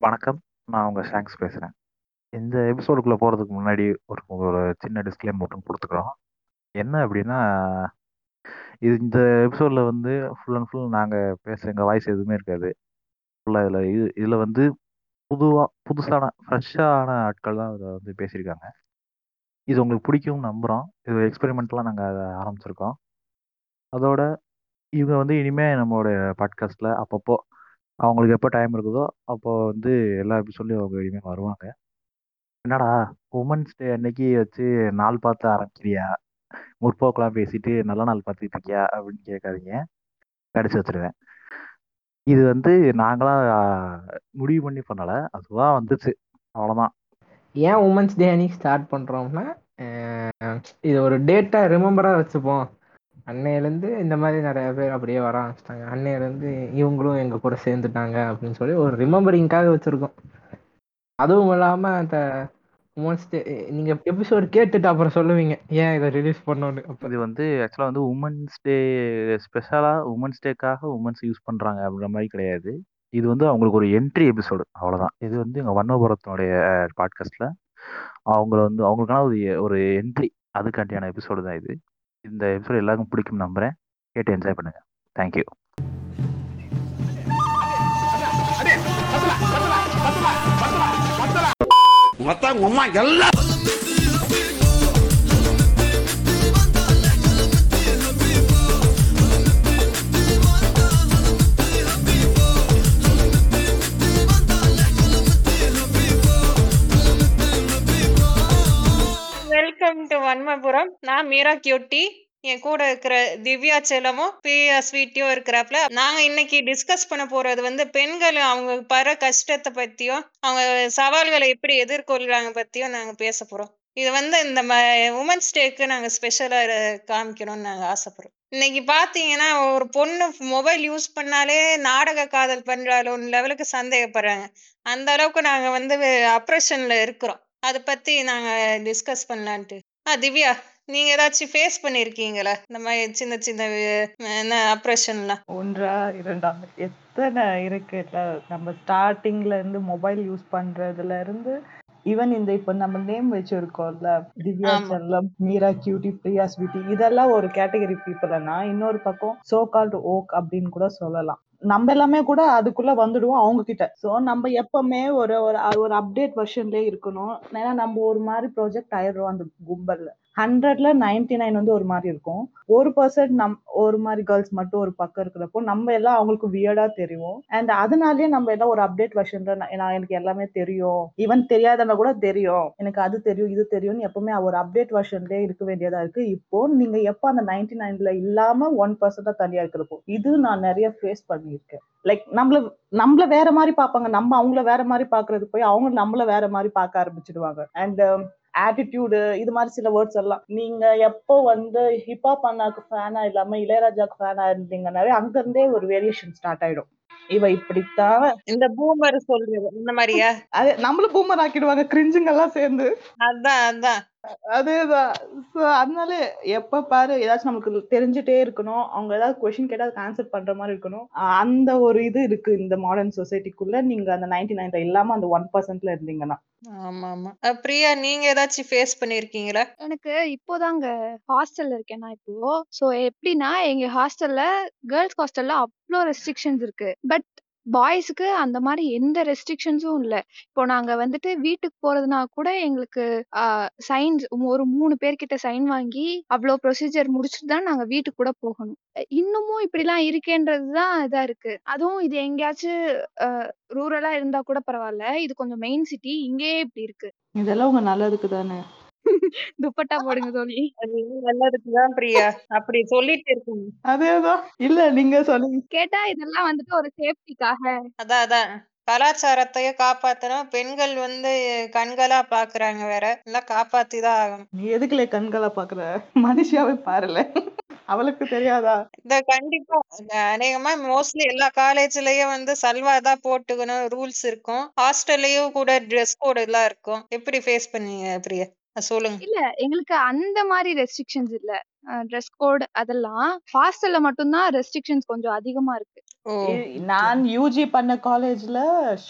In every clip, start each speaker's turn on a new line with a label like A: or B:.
A: வணக்கம். நான் உங்க ஷாங்க்ஸ் பேசுறேன். இந்த எபிசோடுக்குள்ள போறதுக்கு முன்னாடி ஒரு ஒரு சின்ன டிஸ்க்ளைமர் மட்டும் குடுத்துக்கிறோம். என்ன அப்படின்னா இது இந்த எபிசோட்ல வந்து ஃபுல் அண்ட் ஃபுல் நாங்க பேசுற எங்க வாய்ஸ் எதுவுமே இருக்காது. ஃபுல்லா இதுல இது இதுல வந்து புதுவா புதுசான ஃப்ரெஷ்ஷான ஆட்கள் தான் இதுல வந்து பேசியிருக்காங்க. இது உங்களுக்கு பிடிக்கும்னு நம்புறோம். இது எக்ஸ்பெரிமெண்ட்லாம் நாங்கள் அதை ஆரம்பிச்சிருக்கோம். அதோட இவங்க வந்து இனிமே நம்மளோட பாட்காஸ்ட்ல அப்பப்போ அவங்களுக்கு எப்போ டைம் இருக்குதோ, அப்போ வந்து எல்லா எபிசோட்லயும் அவங்க இனிமேல் வருவாங்க. என்னடா உமன்ஸ் டே அன்னைக்கு வச்சு நாள் பார்த்து ஆரம்பிக்கிறியா? முற்போக்கெல்லாம் பேசிட்டு நல்ல நாள் பார்த்துட்டு இருக்கியா? அப்படின்னு கேட்காதீங்க. கடிச்சு வச்சிருவேன். இது வந்து நாங்களாம் முடிவு பண்ணி பண்ணல. அதுவா வந்துச்சு. அவ்வளோதான்.
B: ஏன் உமன்ஸ் டே அன்னைக்கு ஸ்டார்ட் பண்றோம்னா, இது ஒரு டேட்டா ரிமெம்பரா வச்சுப்போம். அன்னையிலேருந்து இந்த மாதிரி நிறைய பேர் அப்படியே வர ஆரம்பிச்சிட்டாங்க. அன்னையிலேருந்து இவங்களும் எங்கள் கூட சேர்ந்துட்டாங்க அப்படின்னு சொல்லி ஒரு ரிமெம்பரிங்காக வச்சுருக்கோம் அதுவும் இல்லாமல் அந்த உமன்ஸ் டே நீங்க எபிசோட் கேட்டுட்டு அப்புறம் சொல்லுவீங்க ஏன் இதை ரிலீஸ் பண்ணோன்னு
A: இது வந்து ஆக்சுவலாக வந்து உமன்ஸ் டே ஸ்பெஷலாக உமன்ஸ் டேக்காக உமன்ஸ் யூஸ் பண்ணுறாங்க அப்படின்ற மாதிரி கிடையாது. இது வந்து அவங்களுக்கு ஒரு என்ட்ரி எபிசோடு அவ்வளோதான் இது வந்து எங்கள் வண்ணபுரத்தினுடைய பாட்காஸ்ட்டில் அவங்கள வந்து அவங்களுக்கான ஒரு ஒரு என்ட்ரி அதுக்காண்டியான எபிசோடு தான் இது. இந்த எபிசோட் எல்லாருக்கும் பிடிக்கும் நம்புறேன். கேட்டு என்ஜாய் பண்ணுங்க. தேங்க்யூ.
C: மொத்தம் உமா எல்லாம்
D: வெல்கம் டு வன்மபுரம் நான் மீரா கியூட்டி. என் கூட இருக்கிற திவ்யா செல்லமும் பிரியா ஸ்வீட்டியும் இருக்கிறாப்ல நாங்க இன்னைக்கு டிஸ்கஸ் பண்ண போறது வந்து பெண்கள் அவங்க பர கஷ்டத்தை பத்தியும் அவங்க சவால்களை எப்படி எதிர்கொள்றாங்க பத்தியும் நாங்க பேச போறோம். இது வந்து இந்த உமன்ஸ் டேக்கு நாங்கள் ஸ்பெஷலாக காமிக்கணும்னு நாங்கள் ஆசைப்படுறோம். இன்னைக்கு பார்த்தீங்கன்னா ஒரு பொண்ணு மொபைல் யூஸ் பண்ணாலே நாடக காதல் பண்றாலும் லெவலுக்கு சந்தேகப்படுறாங்க. அந்த அளவுக்கு நாங்கள் வந்து அப்ரஷன்ல இருக்கிறோம். அதை பத்தி நாங்க டிஸ்கஸ் பண்ணலான்ட்டு. ஆ திவ்யா நீங்க ஏதாச்சும் ஃபேஸ் பண்ணிருக்கீங்களா? இந்த மாதிரி சின்ன சின்ன அஹ், என்ன அப்ரஷன்லாம்
E: ஒன்றா இரண்டா எத்தனை இருக்குல்ல நம்ம ஸ்டார்டிங்ல இருந்து மொபைல் யூஸ் பண்றதுல இருந்து ஈவன் இந்த இப்ப நம்ம நேம் வச்சிருக்கோம்ல திவ்யா
D: ஆமா.
E: செல்லம் மீரா கியூட்டி பிரியா ஸ்வீட்டி இதெல்லாம் ஒரு கேட்டகரி பீப்புள்னா இன்னொரு பக்கம் சோ கால்டு ஓக் அப்படின்னு கூட சொல்லலாம். நம்ம எல்லாமே கூட அதுக்குள்ள வந்துடுவோம் அவங்க கிட்ட சோ நம்ம எப்பவுமே ஒரு ஒரு ஒரு அப்டேட் வெர்ஷன்லயே இருக்கணும். ஏன்னா நம்ம ஒரு மாதிரி ப்ராஜெக்ட் ஆயிடுறோம் அந்த கும்பல்ல. ஹண்ட்ரட்ல நைன்டி நைன் வந்து ஒரு மாதிரி இருக்கும். ஒரு பர்சன்ட் நம் ஒரு மாதிரி கேர்ள்ஸ் மட்டும் ஒரு பக்கம் இருக்கிறப்போ நம்ம எல்லாம் அவங்களுக்கு வியர்டா தெரியும் அண்ட் அதனாலயே நம்ம எல்லாம் ஒரு அப்டேட் வெர்ஷன்ல நான் எனக்கு எல்லாமே தெரியும். ஈவன் தெரியாதவங்க கூட தெரியும். எனக்கு அது தெரியும் இது தெரியும்னு எப்பவுமே ஒரு அப்டேட் வெர்ஷன்லயே இருக்க வேண்டியதா இருக்கு. இப்போ நீங்க எப்ப அந்த நைன்டி நைன்ல இல்லாம ஒன் பர்சன்டா தனியா இருக்கிறப்போ இது நான் நிறைய ஃபேஸ் பண்ணியிருக்கேன். லைக் நம்மள நம்மள வேற மாதிரி பார்ப்பாங்க. நம்ம அவங்கள வேற மாதிரி பாக்குறது போய் அவங்க நம்மள வேற மாதிரி பார்க்க ஆரம்பிச்சிடுவாங்க. அண்ட் ஆட்டிடியூடு இது மாதிரி சில வேர்ட்ஸ் எல்லாம். நீங்க எப்போ வந்து ஹிப்ஹாப் அண்ணாக்கு ஃபேனா இல்லாம இளையராஜாக்கு ஃபேனா இருந்தீங்கன்னாவே அங்க இருந்தே ஒரு வேரியேஷன் ஸ்டார்ட் ஆயிடும். இவ இப்படித்தான்
D: இந்த பூமர் சொல்றது இந்த மாதிரியா?
E: அது நம்மள பூமர் ஆக்கிடுவாங்க கிரிஞ்சுங்க எல்லாம் சேர்ந்து.
D: அதான் அதான்.
E: அதேதான். So, அதனால எப்ப பாரு ஏதாச்சும் நமக்கு தெரிஞ்சுட்டே இருக்கணும். அவங்க ஏதாவது கொஸ்டின் கேட்டா அதுக்கு ஆன்சர் பண்ற மாதிரி இருக்கணும். அந்த ஒரு இது இருக்கு இந்த மாடர்ன் சொசைட்டிக்குள்ள நீங்க அந்த நைன்டி நைன்ல இல்லாம அந்த ஒன் பர்சன்ட்ல இருந்தீங்கன்னா.
D: ஆமா ஆமா பிரியா நீங்க ஏதாச்சும் ஃபேஸ் பண்ணிருக்கீங்களா?
F: எனக்கு இப்போதாங்க ஹாஸ்டல்ல இருக்கேன் நான் இப்போ. சோ எப்படின்னா எங்க ஹாஸ்டல்ல கேர்ள்ஸ் ஹாஸ்டல்ல அவ்வளோ ரெஸ்ட்ரிக்ஷன்ஸ் இருக்கு. பட் பாய்ஸ்க்கு அந்த மாதிரி எந்த ரெஸ்ட்ரிக்ஷன்ஸும் இல்ல. இப்போ நாங்க வந்துட்டு வீட்டுக்கு போறதுனா கூட எங்களுக்கு சைன்ஸ் ஒரு மூணு பேர்கிட்ட சைன் வாங்கி அவ்வளோ ப்ரொசீஜர் முடிச்சுட்டு தான் நாங்க வீட்டுக்கு கூட போகணும். அஹ் இன்னமும் இப்படிலாம் இருக்கேன்றது தான் இதா இருக்கு. அதுவும் இது எங்கேயாச்சும் ரூரலா இருந்தா கூட பரவாயில்ல இது கொஞ்சம் மெயின் சிட்டி. இங்கேயே இப்படி இருக்கு.
E: இதெல்லாம் உங்க நல்லதுக்கு தானே.
F: துப்பட்டா போடுங்க தோழி.
D: நல்லதுக்குதான் பிரியா. அப்படி சொல்லிட்டு இருக்கணும்
E: அதேதான் இல்ல நீங்க சொல்லுங்க.
F: கேட்டா இதெல்லாம் வந்துட்டு ஒரு சேஃப்டிக்காக.
D: அதான் அதான் கலாச்சாரத்தையும் காப்பாத்தணும். பெண்கள் வந்து கண்களா பாக்குறாங்க வேற. எல்லாம் காப்பாத்தி தான் ஆகணும்.
E: நீ எதுக்குல கண்களா பாக்குற? மனுஷியாவே பாருல. அவளுக்கு தெரியாதா?
D: இந்த கண்டிப்பா. அநேகமா மோஸ்ட்லி எல்லா காலேஜ்லயும் வந்து சல்வா தான் போட்டுக்கணும். ரூல்ஸ் இருக்கும். ஹாஸ்டல்லயும் கூட ட்ரெஸ் கோட் எல்லாம் இருக்கும். எப்படி ஃபேஸ் பண்ணீங்க பிரியா? சொல்லுங்க.
F: இல்ல எங்களுக்கு அந்த மாதிரி ரெஸ்ட்ரிக்ஷன்ஸ் இல்ல. ட்ரெஸ் கோட் அதெல்லாம் ஹாஸ்டல்ல மட்டும்தான் ரெஸ்ட்ரிக்ஷன்ஸ் கொஞ்சம் அதிகமா இருக்கு.
D: ஓ
E: இ- நான் யூஜி பண்ண காலேஜ்ல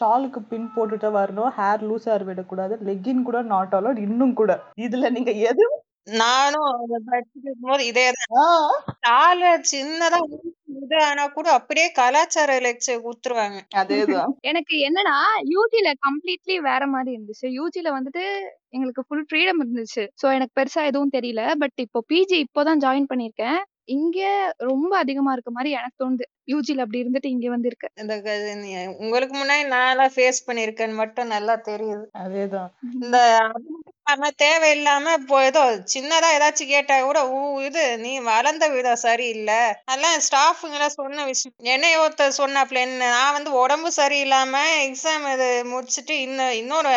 E: ஷாலுக்கு பின் போட்டுட்டு வரணும். ஹேர் லூஸ் ஹேர் விடக்கூடாது. லெக்கின் கூட நாட் அலோட். இன்னும் கூட. இதுல நீங்க எது
D: நானும் அத படிச்சுட்டு இருக்கும்போது இதேதான்
E: ஆ,
D: சின்னதா இது ஆனா கூட அப்படியே கலாச்சார லெக்சர் குடுத்துருவாங்க.
E: அதேதான்
F: எனக்கு என்னன்னா யூஜில கம்ப்ளீட்லி வேற மாதிரி இருந்துச்சு. யூஜில வந்துட்டு எங்களுக்கு ஃபுல் ஃப்ரீடம் இருந்துச்சு. சோ எனக்கு பெருசா எதுவும் தெரியல. பட் இப்போ பிஜி இப்போதான் ஜாயின் பண்ணிருக்கேன். இங்க ரொம்ப அதிகமா இருக்க மாதிரி எனக்கு தோணுது. யூஜில அப்படி இருந்துட்டு இங்க வந்து இருக்க
D: இந்த க- நீ- உங்களுக்கு முன்னாடி நான்லாம் ஃபேஸ் பண்ணிருக்கேன்னு மட்டும் நல்லா தெரியுது.
E: அதேதான்.
D: இந்த தேவையில்லாம இப்போ ஏதோ சின்னதா ஏதாச்சும் கேட்டா கூட ஊ இது நீ வளர்ந்த விதம் சரியில்லை. அதெல்லாம் ஸ்டாஃபுங்களாம் சொன்ன விஷயம். என்னைய ஒருத்தர் சொன்னாப்ல என்ன நான் வந்து உடம்பு சரியில்லாம எக்ஸாம் இது முடிச்சுட்டு இன்னும் இன்னொரு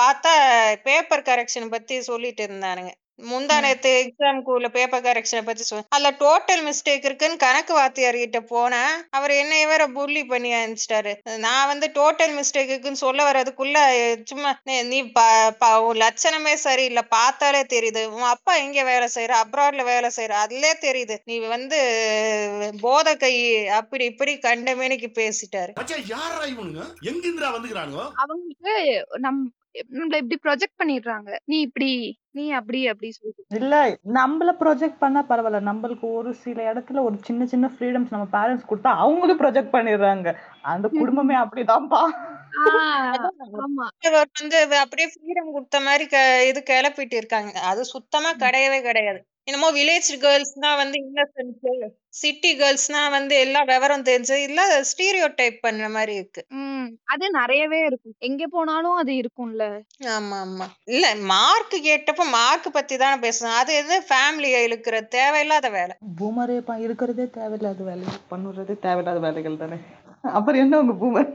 D: பார்த்தா பேப்பர் கரெக்ஷன் பத்தி சொல்லிட்டு இருந்தானுங்க. முந்தா. நேத்து எக்ஸாம்க்கு உள்ள பேப்பர் கரெக்ஷனை பத்தி சொல் அதுல டோட்டல் மிஸ்டேக் இருக்குன்னு கணக்கு வாத்தியார் கிட்ட போனேன் அவர் என்னைய வேற புள்ளி பண்ணி அனுப்பிச்சிட்டாரு. நான் வந்து டோட்டல் மிஸ்டேக் இருக்குன்னு சொல்ல வர்றதுக்குள்ள சும்மா நீ- நீ ப- ப- உன் லட்சணமே சரியில்லை பார்த்தாலே தெரியுது. உன் அப்பா எங்க வேலை செய்யற? அப்ராட்ல வேலை செய்யற? அதுலயே தெரியுது. நீ வந்து போதை கை அப்படி இப்படி கண்டமேனிக்கு பேசிட்டாரு.
F: அவங்களுக்கு நம் நம்மள இப்படி ப்ரொஜெக்ட் பண்ணிடுறாங்க. நீ இப்படி நீ அப்படி அப்படி சொல்லிட்டு.
E: இல்ல நம்மள ப்ரொஜெக்ட் பண்ணா பரவாயில்ல. நம்மளுக்கு ஒரு சில இடத்துல ஒரு சின்ன சின்ன ஃப்ரீடம்ஸ் நம்ம பேரண்ட்ஸ் கொடுத்தா அவங்களும் ப்ரொஜெக்ட் பண்ணிடுறாங்க. அந்த குடும்பமே அப்படிதான்ப்பா.
F: ஆமா.
D: வந்து அப்படியே ஃப்ரீடம் கொடுத்த மாதிரி க இது கிளப்பிட்டு இருக்காங்க அது சுத்தமா கிடையவே கிடையாது. என்னமோ வில்லேஜ் கேர்ள்ஸ்னா வந்து இன்னசென்ட் சிட்டி கேர்ள்ஸ்னா வந்து எல்லாம் விவரம் தெரிஞ்சு இல்ல ஸ்டீரியோ டைப் பண்ற மாதிரி இருக்கு.
F: உம் அது நிறையவே இருக்கும். எங்க போனாலும் அது இருக்கும்ல.
D: ஆமா ஆமா இல்ல மார்க் கேட்டப்ப மார்க் பத்தி தானே பேசணும் அது எது? ஃபேமிலியை இழுக்கிற தேவையில்லாத வேலை.
E: பூமரே ப- இருக்கிறதே தேவையில்லாத வேலைகள் பண்ணுறதே தேவையில்லாத வேலைகள் தானே. அப்புறம் என்ன உங்க பூமர்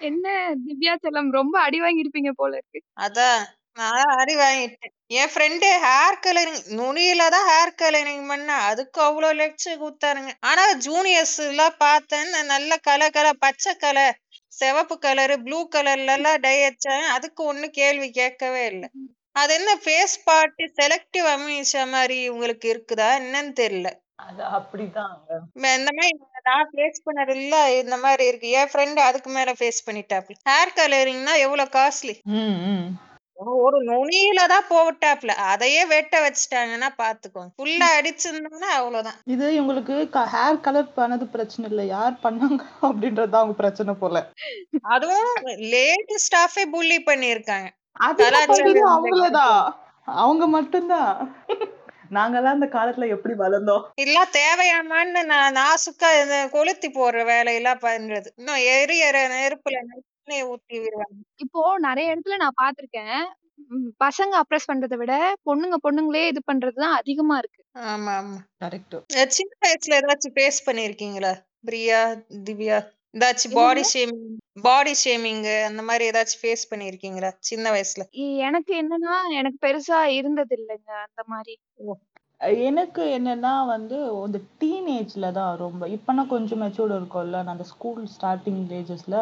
F: என்ன திவ்யா செல்லம் ரொம்ப அடி வாங்கியிருப்பீங்க போல இருக்கு.
D: அதான் நான் அடி வாங்கிட்டேன். என் ஃப்ரெண்டு ஹேர் கலரிங் நுனியில தான் ஹேர் கலரிங் பண்ண அதுக்கு அவ்வளோ லெக்சர் கொடுத்தாருங்க. ஆனா ஜூனியர்ஸ் எல்லாம் பார்த்தேன் நான் நல்ல கலர் கலர் பச்சை கலர் சிவப்பு கலரு ப்ளூ கலர்ல எல்லாம் டை அடிச்சாங்க. அதுக்கு ஒண்ணும் கேள்வி கேட்கவே இல்லை. அது என்ன ஃபேஸ் பார்ட்டி செலக்டிவ் அம்யூனிஷா மாதிரி உங்களுக்கு இருக்குதா? என்னன்னு தெரியல.
E: அது
D: ம- இந்த மாதிரி நான் ஃபேஸ் பண்ணது இல்ல இந்த மாதிரி இருக்கு. என் ஃப்ரெண்டு அதுக்கு மேல ஃபேஸ் பண்ணிட்டாப்ல. ஹேர் கலரிங்னா எவ்வளவு காஸ்ட்லி
E: ம் ம்.
D: ஒரு நுனியில தான் போட்டாப்ல. அதையே வெட்ட வச்சுட்டாங்கன்னா பாத்துக்கோங்க ஃபுல்லா அடிச்சிருந்தாங்கன்னா அவ்வளவுதான்
E: இது இவங்களுக்கு ஹேர் கலர் பண்ணது பிரச்சனை இல்லை. யார் பண்ணாங்க அப்படின்றது தான் அவங்க பிரச்சனை போல.
D: அதுவும் லேடி ஸ்டாஃபே புள்ளி பண்ணிருக்காங்க
E: அதெல்லாம்
D: கலாச்சாரம்
E: அவங்க மட்டும்தான். நாங்கெல்லாம் அந்த காலத்துல எப்படி வளர்ந்தோம்.
D: இல்ல தேவையாமான்னு நான் நாசுக்கா கொளுத்தி போடுற வேலையெல்லாம் பண்றது. இன்னும் எரியற நெருப்புல எண்ணெயை ஊத்தி விடுவாங்க.
F: இப்போ நிறைய இடத்துல நான் பார்த்திருக்கேன். உம் பசங்க அப்ரஸ் பண்றதை விட பொண்ணுங்க பொண்ணுங்களே இது பண்றதுதான் அதிகமா இருக்கு.
D: ஆமா ஆமா
E: கரெக்ட்
D: சின்ன வயசுல ஏதாச்சும் ஃபேஸ் பண்ணிருக்கீங்களா? பிரியா திவ்யா? ஏதாச்சும் பாடி
F: என்னங்க
D: ஷேமிங் பாடி ஷேமிங் அந்த மாதிரி ஏதாச்சும் ஃபேஸ் பண்ணிருக்கீங்களா? சின்ன வயசுல?
F: எனக்கு என்னன்னா எனக்கு பெருசா இருந்தது இல்லைங்க அந்த மாதிரி.
E: எனக்கு என்னன்னா வந்து இந்த டீனேஜ்ல தான் ரொம்ப இப்பனா கொஞ்சம் மெச்சூர்டு இருக்கும்ல நான் அந்த ஸ்கூல் ஸ்டார்டிங் ஏஜஸ்ல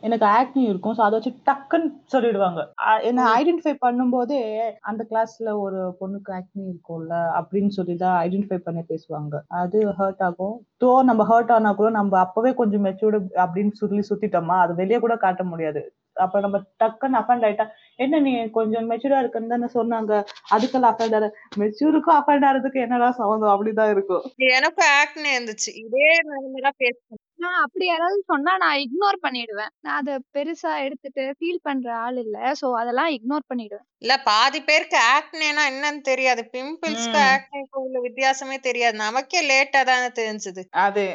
E: எனக்கு ஆக்னி இருக்கும் ஸோ அதை வச்சு டக்குன்னு சொல்லிடுவாங்க. அ- என்ன. ஐடென்டிஃபை பண்ணும்போதே அந்த கிளாஸ்ல ஒரு பொண்ணுக்கு ஆக்னி இருக்கும்ல அப்படின்னு சொல்லி தான் ஐடென்டிஃபை பண்ணி பேசுவாங்க. அது ஹர்ட் ஆகும். தோ நம்ம ஹர்ட் ஆனா கூட நம்ம அப்பவே கொஞ்சம் மெச்சூர்டு அப்படின்னு சொல்லி சுத்திட்டோமா அது வெளியே கூட காட்ட முடியாது. அப்ப நம்ம டக்குன்னு அஃபண்ட் ஆயிட்டா என்ன நீ கொஞ்சம் மெச்சூர்டா இருக்குன்னு தானே சொன்னாங்க. அதுக்கெல்லாம் அஃபண்ட் ஆற மெச்சூருக்கும் அஃபண்ட் ஆறதுக்கு என்னடா சம்மந்தம்? அப்படிதான் இருக்கும்.
D: எனக்கும் ஆக்னே இருந்துச்சு. இதே நிலைமைதான் ஃபேஸ்
F: நான் அப்படி யாராவது சொன்னா நான் இக்னோர் பண்ணிடுவேன். நான் அதை பெருசா எடுத்துட்டு ஃபீல் பண்ற ஆள் இல்ல. சோ அதெல்லாம் இக்னோர் பண்ணிடுவேன்.
D: இல்ல பாதி பேருக்கு ஆக்னேனா என்னன்னு தெரியாது. பிம்பிள்ஸ்க்கு. ஆக்னேக்கு உள்ள வித்தியாசமே தெரியாது. நமக்கே லேட்டா தானே தெரிஞ்சது.
E: அது.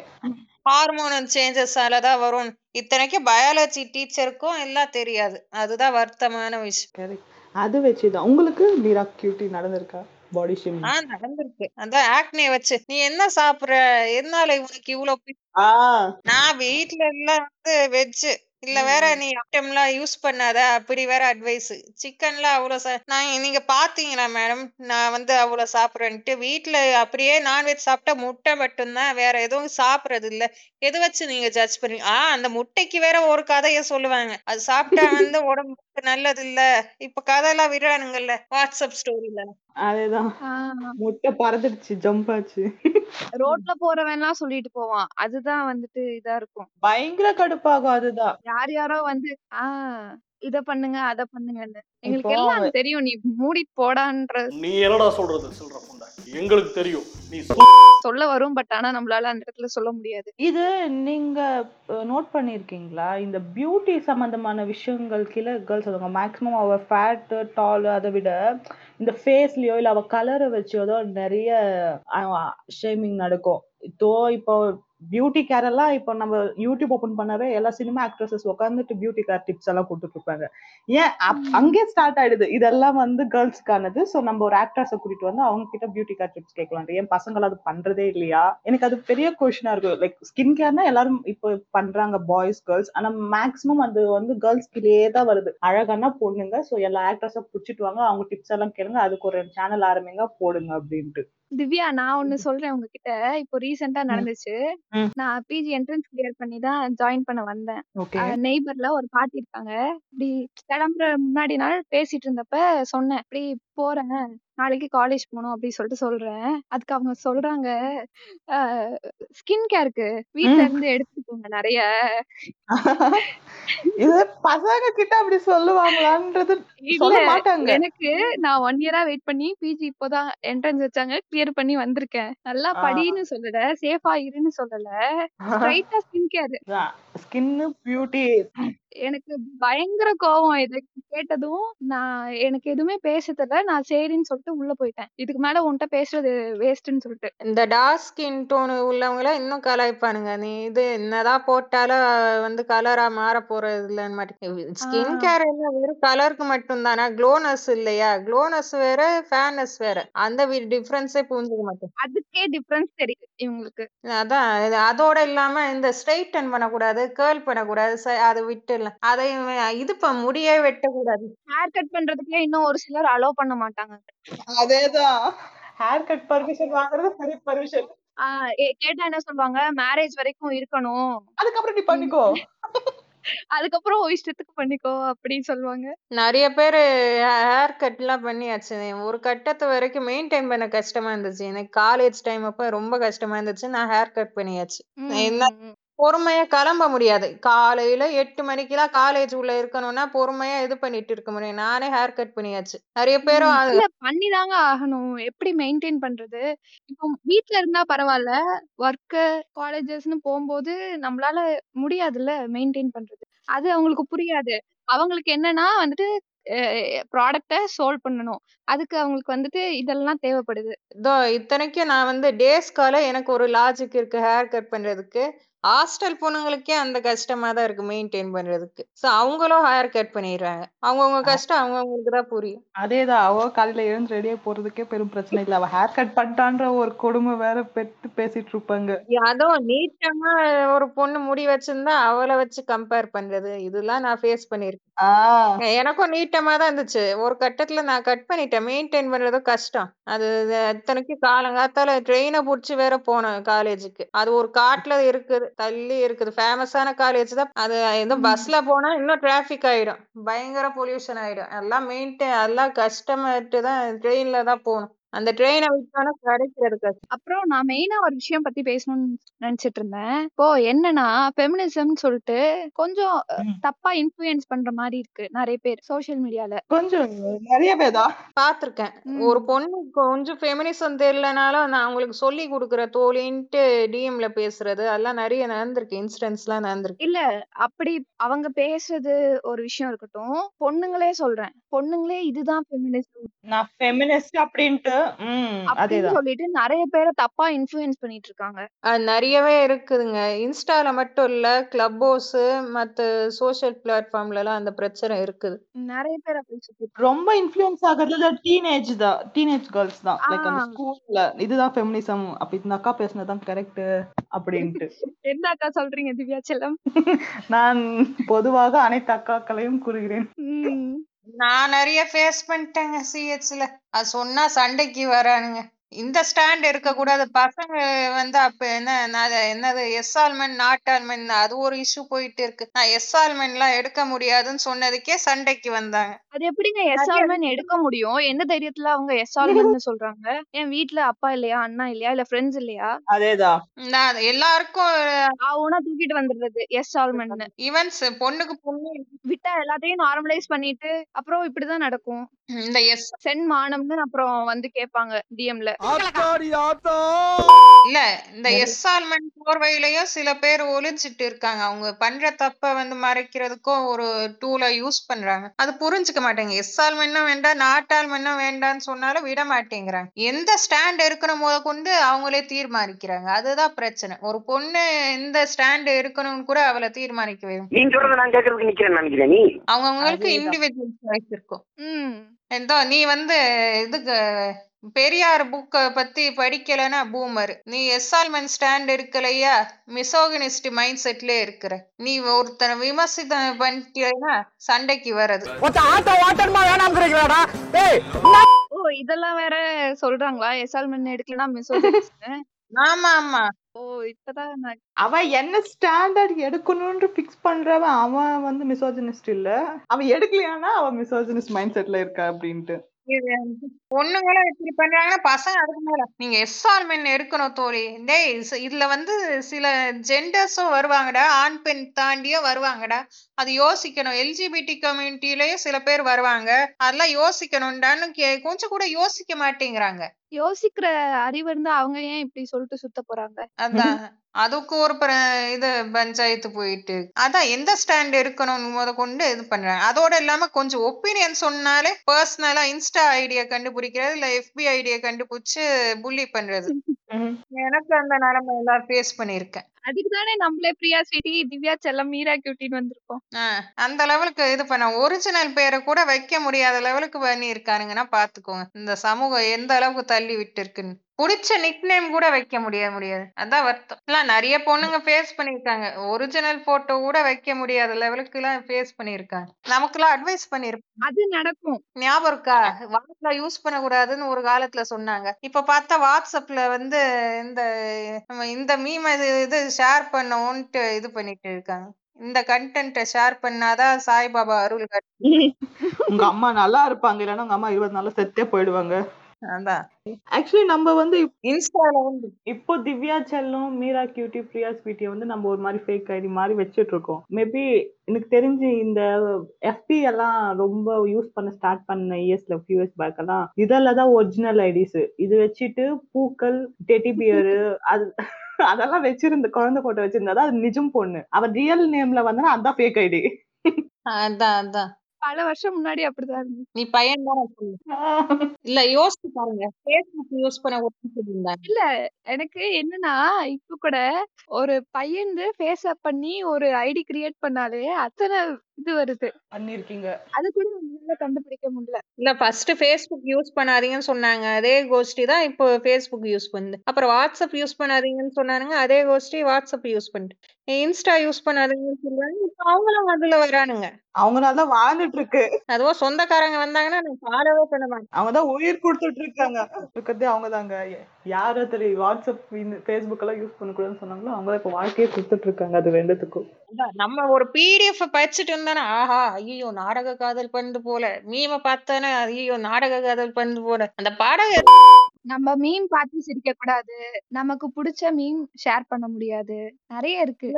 D: ஹார்மோனல் சேஞ்சஸால தான் வரும். இத்தனைக்கும் பயாலஜி டீச்சருக்கும் எல்லாம் தெரியாது. அதுதான் வருத்தமான விஷயம்.
E: அது வச்சுதான். உங்களுக்கு மீரா கியூட்டி நடந்திருக்கா? பாடி ஷேமிங்
D: ஆ நடந்திருக்கு. அதான் ஆக்னே வச்சு. நீ என்ன சாப்பிடுற? எதனால இவனுக்கு இவ்வளவு நான் வீட்ல எல்லாம் வந்து வெஜ் இல்ல வேற
E: ம்.
D: நீ ஐட்டம்லாம் யூஸ் பண்ணாத அப்படி வேற அட்வைஸ் சிக்கன்லாம் அவ்வளவு சா- நான் நீங்க பாத்தீங்களா மேடம் நான் வந்து அவ்வளவு சாப்பிடுறேன்ட்டு. வீட்ல அப்படியே நான்வெஜ் சாப்பிட்டா முட்டை மட்டும்தான் வேற எதுவும் சாப்பிடுறது இல்ல எது வச்சு நீங்க ஜட்ஜ் பண்ணி ஆ அந்த முட்டைக்கு வேற ஒரு கதைய சொல்லுவாங்க. அது சாப்பிட்டா வந்து உடம்பு நல்லது இல்ல இப்ப கதையெல்லாம் விடுறானுங்கல்ல வாட்ஸ்அப் ஸ்டோரியில
E: அதேதான். முட்டை பறந்துடுச்சு ஜம்ப் ஆச்சு.
F: ரோட்ல போறவன்லாம் சொல்லிட்டு போவான். அதுதான் வந்துட்டு இதா இருக்கும்.
E: பயங்கர கடுப்பாகும் அதுதான்.
F: யார் யாரோ வந்து ஆஹ் இத பண்ணுங்க அத பண்ணுங்கன்னு. எங்களுக்கு எல்லாம் தெரியும். நீ மூடிட்டு போடான்ற
G: நீ என்னடா சொல்றது சில்ற எங்களுக்கு தெரியும். நீ
F: சொல்ல வரும் பட் ஆனா நம்மளால அந்த இடத்துல சொல்ல முடியாது.
E: இது நீங்க நோட் பண்ணிருக்கீங்களா? இந்த பியூட்டி சம்பந்தமான விஷயங்கள் கீழே கேர்ள்ஸ் சொல்லுவாங்க. மேக்ஸிமம் அவ ஃபேட் டால் அதை விட இந்த ஃபேஸ்லயோ இல்ல அவ கலரை வச்சோ நிறைய ஷேமிங் நடக்கும். இதோ இப்போ பியூட்டி கேர் எல்லாம் இப்போ நம்ம யூடியூப் ஓபன் பண்ணவே எல்லா சினிமா ஆக்ட்ரஸஸ் உட்காந்துட்டு பியூட்டி கேர் டிப்ஸ் எல்லாம் கொடுத்துட்டு இருப்பாங்க ஏன் அங்கே ஸ்டார்ட் ஆயிடுது. இதெல்லாம் வந்து கேர்ள்ஸ்க்கானது ஸோ நம்ம ஒரு ஆக்ட்ரஸை கூட்டிட்டு வந்து அவங்க கிட்ட பியூட்டி கேர் டிப்ஸ் கேட்கலாம் ஏன் பசங்க அது பண்றதே இல்லையா? எனக்கு அது பெரிய கொஸ்டினா இருக்கும் லைக் ஸ்கின் கேர்னா எல்லாரும் இப்போ பண்றாங்க பாய்ஸ் கேர்ள்ஸ் ஆனா மேக்ஸிமம் அது வந்து கேர்ள்ஸ் கிட்டே தான் வருது. அழகான பொண்ணுங்க. ஸோ எல்லா ஆக்ட்ரஸை பிடிச்சிட்டு வாங்க. அவங்க டிப்ஸ் எல்லாம் கேளுங்க. அதுக்கு ஒரு சேனல் ஆரம்பிங்க. போடுங்க அப்படின்ட்டு.
F: திவ்யா நான் ஒண்ணு சொல்றேன் உங்ககிட்ட. இப்போ ரீசெண்டா
E: ம்.
F: நடந்துச்சு.
E: ம்.
F: நான் பிஜி என்ட்ரன்ஸ் கிளியர் பண்ணி தான் ஜாயின் பண்ண வந்தேன்.
E: ஓகே.
F: நெய்பர்ல ஒரு பாட்டி இருக்காங்க. இப்படி கிளம்புற முன்னாடி நாள் பேசிட்டு இருந்தப்ப சொன்னேன் இப்படி போறேன். நாளைக்கு காலேஜ் போகணும் அப்படி சொல்லிட்டு சொல்றேன். அதுக்கு அவங்க சொல்றாங்க ஸ்கின் கேருக்கு வீட்ல. இருந்து எடுத்துட்டு போங்க நிறைய.
E: இது பசங்க கிட்ட அப்படி சொல்லுவாங்களான்றது சொல்ல மாட்டாங்க.
F: எனக்கு நான் ஒன் இயரா வெயிட் பண்ணி பிஜி இப்போதான் என்ட்ரன்ஸ் வச்சாங்க கிளியர் பண்ணி வந்திருக்கேன். நல்லா. படின்னு சொல்லல சேஃபா இருன்னு சொல்லல. ஸ்ட்ரைட்டா ஸ்கின் கேர்
E: ஸ்கின்னு பியூட்டி
F: எனக்கு பயங்கர கோவம் இது. கேட்டதும் நான் எனக்கு எதுவுமே பேச தெரியல. நான் சரின்னு சொல்லிட்டு உள்ள போயிட்டேன். இதுக்கு மேல உன்கிட்ட பேசுறது வேஸ்ட்னு சொல்லிட்டு.
D: இந்த டார்க் ஸ்கின் டோன் உள்ளவங்கள இன்னும் கலாய்ப்பானுங்க நீ இது என்னதான் போட்டாலும் வந்து கலரா மாற போறது இல்லைன்னு மாட்டேன் ஸ்கின் கேர் என்ன வெறும் கலருக்கு மட்டும் தானே க்ளோனஸ் இல்லையா? க்ளோனஸ் வேற ஃபேர்னஸ் வேற. அந்த டிஃபரன்ஸே புரிஞ்சுக்க மாட்டேன்.
F: அதுக்கே டிஃபரன்ஸ் தெரியுது இவங்களுக்கு.
D: அதான் இது அதோட இல்லாம இந்த ஸ்ட்ரைட்டன் பண்ணக்கூடாது கேர்ள் பண்ணக்கூடாது ச- அதை விட்டுலாம் அதை இது ப முடியே வெட்டக்கூடாது.
F: ஹேர் கட் பண்றதுக்கே இன்னும் ஒரு சிலர் அலோவ் பண்ண மாட்டாங்க.
E: அதேதான். ஹேர் கட் பர்மிஷன் வாங்குறது பெரிய பர்மிஷன்
F: கேட்டா என்ன சொல்லுவாங்க? மேரேஜ் வரைக்கும் இருக்கணும்.
E: அதுக்கப்புறம் நீ பண்ணிக்கோ.
F: அதுக்கப்புறம் உன் இஷ்டத்துக்கு பண்ணிக்கோ அப்படின்னு சொல்லுவாங்க.
D: நிறைய பேர் ஹேர் கட் எல்லாம் பண்ணியாச்சு. ஒரு கட்டத்து வரைக்கும் மெயின்டைன் பண்ண கஷ்டமா இருந்துச்சு. எனக்கு காலேஜ் டைம் அப்ப ரொம்ப கஷ்டமா இருந்துச்சு. நான் ஹேர் கட் பண்ணியாச்சு. என்ன. பொறுமையா கிளம்ப முடியாது. காலையில எட்டு மணிக்கெல்லாம் காலேஜ் உள்ள இருக்கணும்னா பொறுமையா இது பண்ணிட்டு இருக்க முடியும். நானே ஹேர் கட் பண்ணியாச்சு. நிறைய பேரும் அது-
F: இல்ல பண்ணிதாங்க ஆகணும். எப்படி மெயின்டைன் பண்றது? இப்போ வீட்ல இருந்தா பரவாயில்ல. ஒர்க்கு காலேஜஸ்னு போகும்போது நம்மளால முடியாதுல்ல மெயின்டைன் பண்றது. அது அவங்களுக்கு புரியாது. அவங்களுக்கு என்னன்னா வந்துட்டு ப்ராடக்ட சோல்வ் பண்ணணும். அதுக்கு அவங்களுக்கு வந்துட்டு இதெல்லாம் தேவைப்படுது.
D: இதோ இத்தனைக்கும் நான் வந்து டேஸ்கால எனக்கு ஒரு லாஜிக் இருக்கு ஹேர் கட் பண்றதுக்கு. ஹாஸ்டல் பொண்ணுங்களுக்கே அந்த கஷ்டமா தான் இருக்கு மெயின்டைன் பண்றதுக்கு. சோ அவங்களும் ஹேர் கட் பண்ணிடுறாங்க. அவங்கவுங்க கஷ்டம் அவங்கவுங்களுக்கு தான் புரியும்.
E: அதேதான். அவ காலையில எழுந்து ரெடியா போறதுக்கே பெரும் பிரச்சனை இல்ல. அவ ஹேர் கட் பண்ணிட்டான்ற ஒரு கொடுமை வேற பெத்து பேசிட்டு இருப்பாங்க.
D: அதுவும் நீட்டமா ஒரு பொண்ணு முடி வச்சிருந்தா அவளை வச்சு கம்பேர் பண்றது. இதெல்லாம் நான் ஃபேஸ் பண்ணிருக்கேன். எனக்கும் நீட்டமா தான் இருந்துச்சு. ஒரு கட்டத்துல நான் கட் பண்ணிட்டேன். மெயின்டைன் பண்றது கஷ்டம். அது இது இத்தனைக்கும் காலங்காத்தால ட்ரெயினை புடிச்சு வேற போனேன் காலேஜுக்கு. அது ஒரு காட்டுல இருக்குது தள்ளி இருக்குது. ஃபேமஸான காலேஜ் தான். அது எதுவும் பஸ்ல போனா இன்னும் டிராபிக் ஆயிடும். பயங்கர பொல்யூஷன் ஆயிடும். எல்லாம் மெயின்டைன் எல்லாம் கஷ்டமாட்டு தான் ட்ரெயின்ல தான் போகணும். அந்த ட்ரெயினை விட்டோன்னா கிடைக்கிறது கஷ்டம்
F: அப்புறம் நான் மெயினா ஒரு விஷயம் பத்தி பேசணும்னு நினைச்சிட்டு இருந்தேன் இப்போ என்னன்னா ஃபெமினிசம்னு சொல்லிட்டு கொஞ்சம்
E: ம்.
F: தப்பா இன்ஃப்ளூயன்ஸ் பண்ற மாதிரி இருக்கு நிறைய பேர் சோஷியல் மீடியால
E: கொஞ்சம் நிறையவே தான்
D: பார்த்திருக்கேன் ஒரு பொண்ணு கொஞ்சம் ஃபெமினிசம் தெரியலனாலும் நான் அவங்களுக்கு சொல்லி கொடுக்குற தோழின்ட்டு டிஎம்ல பேசுறது அதெல்லாம் நிறைய நடந்திருக்கு. இன்சிடென்ட்ஸ்லாம் நடந்திருக்கு.
F: இல்ல அப்படி அவங்க பேசுறது ஒரு விஷயம் இருக்கட்டும். பொண்ணுங்களே சொல்றேன். பொண்ணுங்களே இதுதான் ஃபெமினிசம்
E: நான் ஃபெமினிஸ்ட் அப்படின்ட்டு அதேதான்.
F: சொல்லிட்டு நிறைய பேரை தப்பா இன்ஃப்ளூயன்ஸ் பண்ணிட்டு இருக்காங்க
D: அது நிறையவே இருக்குதுங்க. இன்ஸ்டால மட்டும் இல்ல கிளப் ஹவுஸ் மத்த சோஷியல் பிளாட்ஃபார்ம்ல எல்லாம் அந்த பிரச்சனை இருக்குது.
F: நிறைய பேர் அப்படி
E: ரொம்ப இன்ஃப்ளூயன்ஸ் ஆகுறது டீனேஜ் தான் டீனேஜ் கேர்ள்ஸ் தான். லைக் அந்த. ஸ்கூல்ல இதுதான் ஃபெமினிசம் அப்படி இந்த அக்கா பேசுனதுதான் கரெக்ட் அப்படின்ட்டு.
F: என்ன அக்கா சொல்றீங்க திவ்யா செல்லம்?
E: நான் பொதுவாக அனைத்து அக்காக்களையும் கூறுகிறேன்.
D: நான் நிறைய ஃபேஸ் பண்ணிட்டேங்க சிஹெச்ல அது சொன்னா சண்டைக்கு வரானுங்க. இந்த ஸ்டாண்ட் இருக்கக்கூடாது. பசங்க வந்து அப்ப என்ன நான் என்னது எஸ்ஆல்மெண்ட் நாட்டால்மெண்ட் அது ஒரு இஷ்யூ போயிட்டு இருக்கு. நான் எஸ்ஆல்மெண்ட் எல்லாம் எடுக்க முடியாதுன்னு சொன்னதுக்கே சண்டைக்கு வந்தாங்க.
F: அது எப்படிங்க
D: நிறைய
F: எஸ்ஆல்மென் எடுக்க முடியும்? எந்த தைரியத்துல அவங்க எஸ்ஆல்மென்னு சொல்றாங்க? என் வீட்ல அப்பா இல்லையா அண்ணா இல்லையா இல்ல ஃப்ரெண்ட்ஸ் இல்லையா?
E: அதேதான்
D: நான் எல்லாருக்கும்
F: ஆவுனா தூக்கிட்டு வந்துடுறது எஸ்ஆல்மென்னு
D: ஈவன்ஸ் பொண்ணுக்கு பொண்ணு.
F: விட்டா எல்லாத்தையும் நார்மலைஸ் பண்ணிட்டு அப்புறம் இப்படிதான் நடக்கும்.
D: இந்த எஸ்
F: சென் மானம்னு அப்புறம் வந்து கேட்பாங்க டிஎம்ல
D: இல்ல இந்த எஸ்ஆல்மெண்ட் போர்வையிலயும் சில பேர் ஒளிஞ்சிட்டு இருக்காங்க. அவங்க பண்ற தப்ப வந்து மறைக்கிறதுக்கும் ஒரு டூலை யூஸ் பண்றாங்க. அது புரிஞ்சுக்க மாட்டேங்க. எஸ்ஆல்மெண்ட்டும் வேண்டாம் நாட்டால்மெண்ட்டும் வேண்டாம்னு சொன்னாலும் விட மாட்டேங்கிறாங்க. எந்த ஸ்டாண்ட் இருக்கணும் முத கொண்டு அவங்களே தீர்மானிக்கிறாங்க. அதுதான் பிரச்சனை. ஒரு பொண்ணு எந்த ஸ்டாண்ட் இருக்கணும்னு கூட அவளை
H: நினைக்கிறேன். நீ?
D: அவங்கவுங்களுக்கு. இண்டிவிஜுவல் சாய்ஸ் இருக்கும்.
F: ம்.
D: எந்தோ நீ வந்து இதுக்கு பெரியார் புக்க பத்தி படிக்கலைன்னா பூமர் நீ எஸ்ஆல்மெண்ட் ஸ்டாண்ட் இருக்கலையா? மிசோகனிஸ்ட் மைண்ட் செட்ல இருக்கிற. நீ ஒருத்தனை விமர்சிதம் பண்ணிட்டீங்கன்னா சண்டைக்கு வர்றது.
F: ஓ இதெல்லாம் வேற சொல்றாங்களா? எஸ்ஆல்மென் எடுக்கலனா மிசோஜினிஸ்ட்னு
D: ஆமா ஆமா
F: ஓ இப்பதான் நான்
E: அவன் என்ன ஸ்டாண்டர்ட் எடுக்கணும்னு பிக்ஸ் பண்றவன் அவன் வந்து மிசோஜனிஸ்ட் இல்ல. அவன் எடுக்கலையானா அவன் மிசோஜனிஸ்ட் மைண்ட் செட்ல இருக்கா அப்படின்ட்டு.
D: இது பொண்ணுங்களும் இப்படி பண்றாங்கன்னா பசங்க அதுக்கு மேல. நீங்க எஸ்ஆல்மென் எடுக்கணும் தோழி. டேய் ச- இதுல வந்து சில ஜெண்டர்ஸும் வருவாங்கடா ஆண் பெண் தாண்டியும் வருவாங்கடா. அது யோசிக்கணும். எல்ஜிபிடி கம்யூனிட்டிலயும் சில பேர் வருவாங்க. அதெல்லாம் யோசிக்கணும்டான்னு கே- கொஞ்சம் கூட யோசிக்க மாட்டேங்கிறாங்க.
F: யோசிக்கிற அறிவு இருந்தா அவங்க ஏன் இப்படி சொல்லிட்டு சுத்த போறாங்க?
D: அதான். அதுக்கு ஒரு பிர- இது பஞ்சாயத்து போயிட்டு. அதான் எந்த ஸ்டாண்ட் இருக்கணும்னு முத கொண்டு இது பண்றாங்க. அதோட இல்லாம கொஞ்சம் ஒப்பீனியன் சொன்னாலே பர்சனலா இன்ஸ்டா ஐடியா கண்டுபிடிக்கிறது இல்ல எஃபி ஐடியா கண்டுபிடிச்சு புள்ளி பண்றது. எனக்கு அந்த நிலைமை எல்லாம் ஃபேஸ் பண்ணியிருக்கேன்.
F: அதுக்கு தானே நம்மளே பிரியா ஸ்வீட்டி திவ்யா செல்லம் மீரா கியூட்டின்னு வந்திருக்கோம்.
D: அந்த லெவலுக்கு இது பண்ண ஒரிஜினல் பேரை கூட வைக்க முடியாத லெவலுக்கு பண்ணி இருக்கானுங்கன்னா பாத்துக்கோங்க. இந்த சமூகம் எந்த அளவுக்கு தள்ளி விட்டு இருக்குன்னு புடிச்ச நிக் நேம் கூட வைக்க முடியாது முடியாது. அதான் வருத்தம். எல்லாம் நிறைய பொண்ணுங்க ஃபேஸ் பண்ணிருக்காங்க ஒரிஜினல் போட்டோ கூட வைக்க முடியாத லெவலுக்கு எல்லாம் ஃபேஸ் பண்ணிருக்காங்க நமக்கெல்லாம் அட்வைஸ் பண்ணிருப்பாங்க
F: அது நடக்கும்.
D: ஞாபகம் இருக்கா? வாட்ஸ்அப்ல யூஸ் பண்ணக்கூடாதுன்னு ஒரு காலத்துல சொன்னாங்க. இப்ப பார்த்தா வாட்ஸ்அப்ல வந்து இந்த நம்ம இந்த மீம் இது இது ஷேர் பண்ணோன்ட்டு இது பண்ணிட்டு இருக்காங்க. இந்த கண்டென்ட்டை ஷேர் பண்ணாதான் சாய்பாபா அருள்
E: உங்க அம்மா நல்லா இருப்பாங்க. இல்லைன்னா உங்க அம்மா இருபது நாள்ல செத்தே போயிடுவாங்க.
D: அதான்.
E: ஆக்சுவலி நம்ம வந்து
D: இன்ஸ்டால வந்து
E: இப்போ திவ்யா செல்லம் மீரா கியூட்டி பிரியா ஸ்வீட்டியை வந்து நம்ம ஒரு மாதிரி ஃபேக் ஐடி மாதிரி வச்சுட்டு இருக்கோம் மேபி எனக்கு தெரிஞ்சு இந்த எஃபி எல்லாம் ரொம்ப யூஸ் பண்ண ஸ்டார்ட் பண்ண இயர்ஸ்ல ஃபியூ இயர்ஸ் பேக் எல்லாம் இதெல்லாம் தான் ஒரிஜினல் ஐடிஸ் இது வச்சுட்டு பூக்கள் டெட்டி பியரு அது அதெல்லாம் வச்சிருந்த குழந்தை போட்டோ வச்சிருந்தா அது நிஜம் பொண்ணு. அவ ரியல் நேம்ல வந்தா அதான் ஃபேக் ஐடி
D: அதான் அதான்.
F: பல வருஷம் முன்னாடி அப்படிதான் இருந்துச்சு
D: நீ பையன் தானே இல்ல யோசிச்சு பாருங்க. ஃபேஸ்புக் யூஸ் பண்ண இருந்தாங்க
F: இல்ல எனக்கு என்னன்னா இப்ப கூட ஒரு பையன் ஃபேஸ் அப் பண்ணி ஒரு ஐடி கிரியேட் பண்ணாலே அத்தனை இது வருது.
E: பண்ணிருக்கீங்க.
F: அது கூட நம்மளால கண்டுபிடிக்க முடியல.
D: இல்ல ஃபர்ஸ்ட் ஃபேஸ்புக் யூஸ் பண்ணாதீங்கன்னு சொன்னாங்க. அதே கோஷ்டி தான் இப்போ ஃபேஸ்புக் யூஸ் பண்ணுது. அப்புறம் வாட்ஸ்அப் யூஸ் பண்ணாதீங்கன்னு சொன்னானுங்க. அதே கோஷ்டி வாட்ஸ்அப் யூஸ் பண்ணிட்டு இன்ஸ்டா யூஸ் பண்ணாதீங்கன்னு சொல்றாங்க இப்போ அவங்களும் அதுல வரானுங்க.
E: அவங்களால தான் வாழ்ந்துட்டு இருக்கு
D: அதுவும் சொந்தக்காரங்க வந்தாங்கன்னா நான் ஃபாலோவே பண்ண மாட்டேன்.
E: அவங்கதான் உயிர் கொடுத்துட்டு இருக்காங்க இருக்கிறதே அவங்கதாங்க. யார் ஒருத்தர் வாட்ஸ்அப் ஃபேஸ்புக் எல்லாம் யூஸ் பண்ணக்கூடாதுன்னு சொன்னாங்களோ அவங்க இப்ப வாழ்க்கையே கொடுத்துட்டு இருக்காங்க அது ரெண்டுத்துக்கும்.
D: நம்ம ஒரு பிடிஎஃப் படிச்சுட்டு இருந்தானே ஆஹா ஐயோ நாடக காதல் பண்ணது போல. மீம பார்த்தானே ஐயோ நாடக காதல் பண்ணது போல. அந்த பாடக
F: நம்ம மீம் பார்த்து சிரிக்க கூடாது நமக்கு பிடிச்ச மீம் ஷேர் பண்ண முடியாது. நிறைய இருக்கு.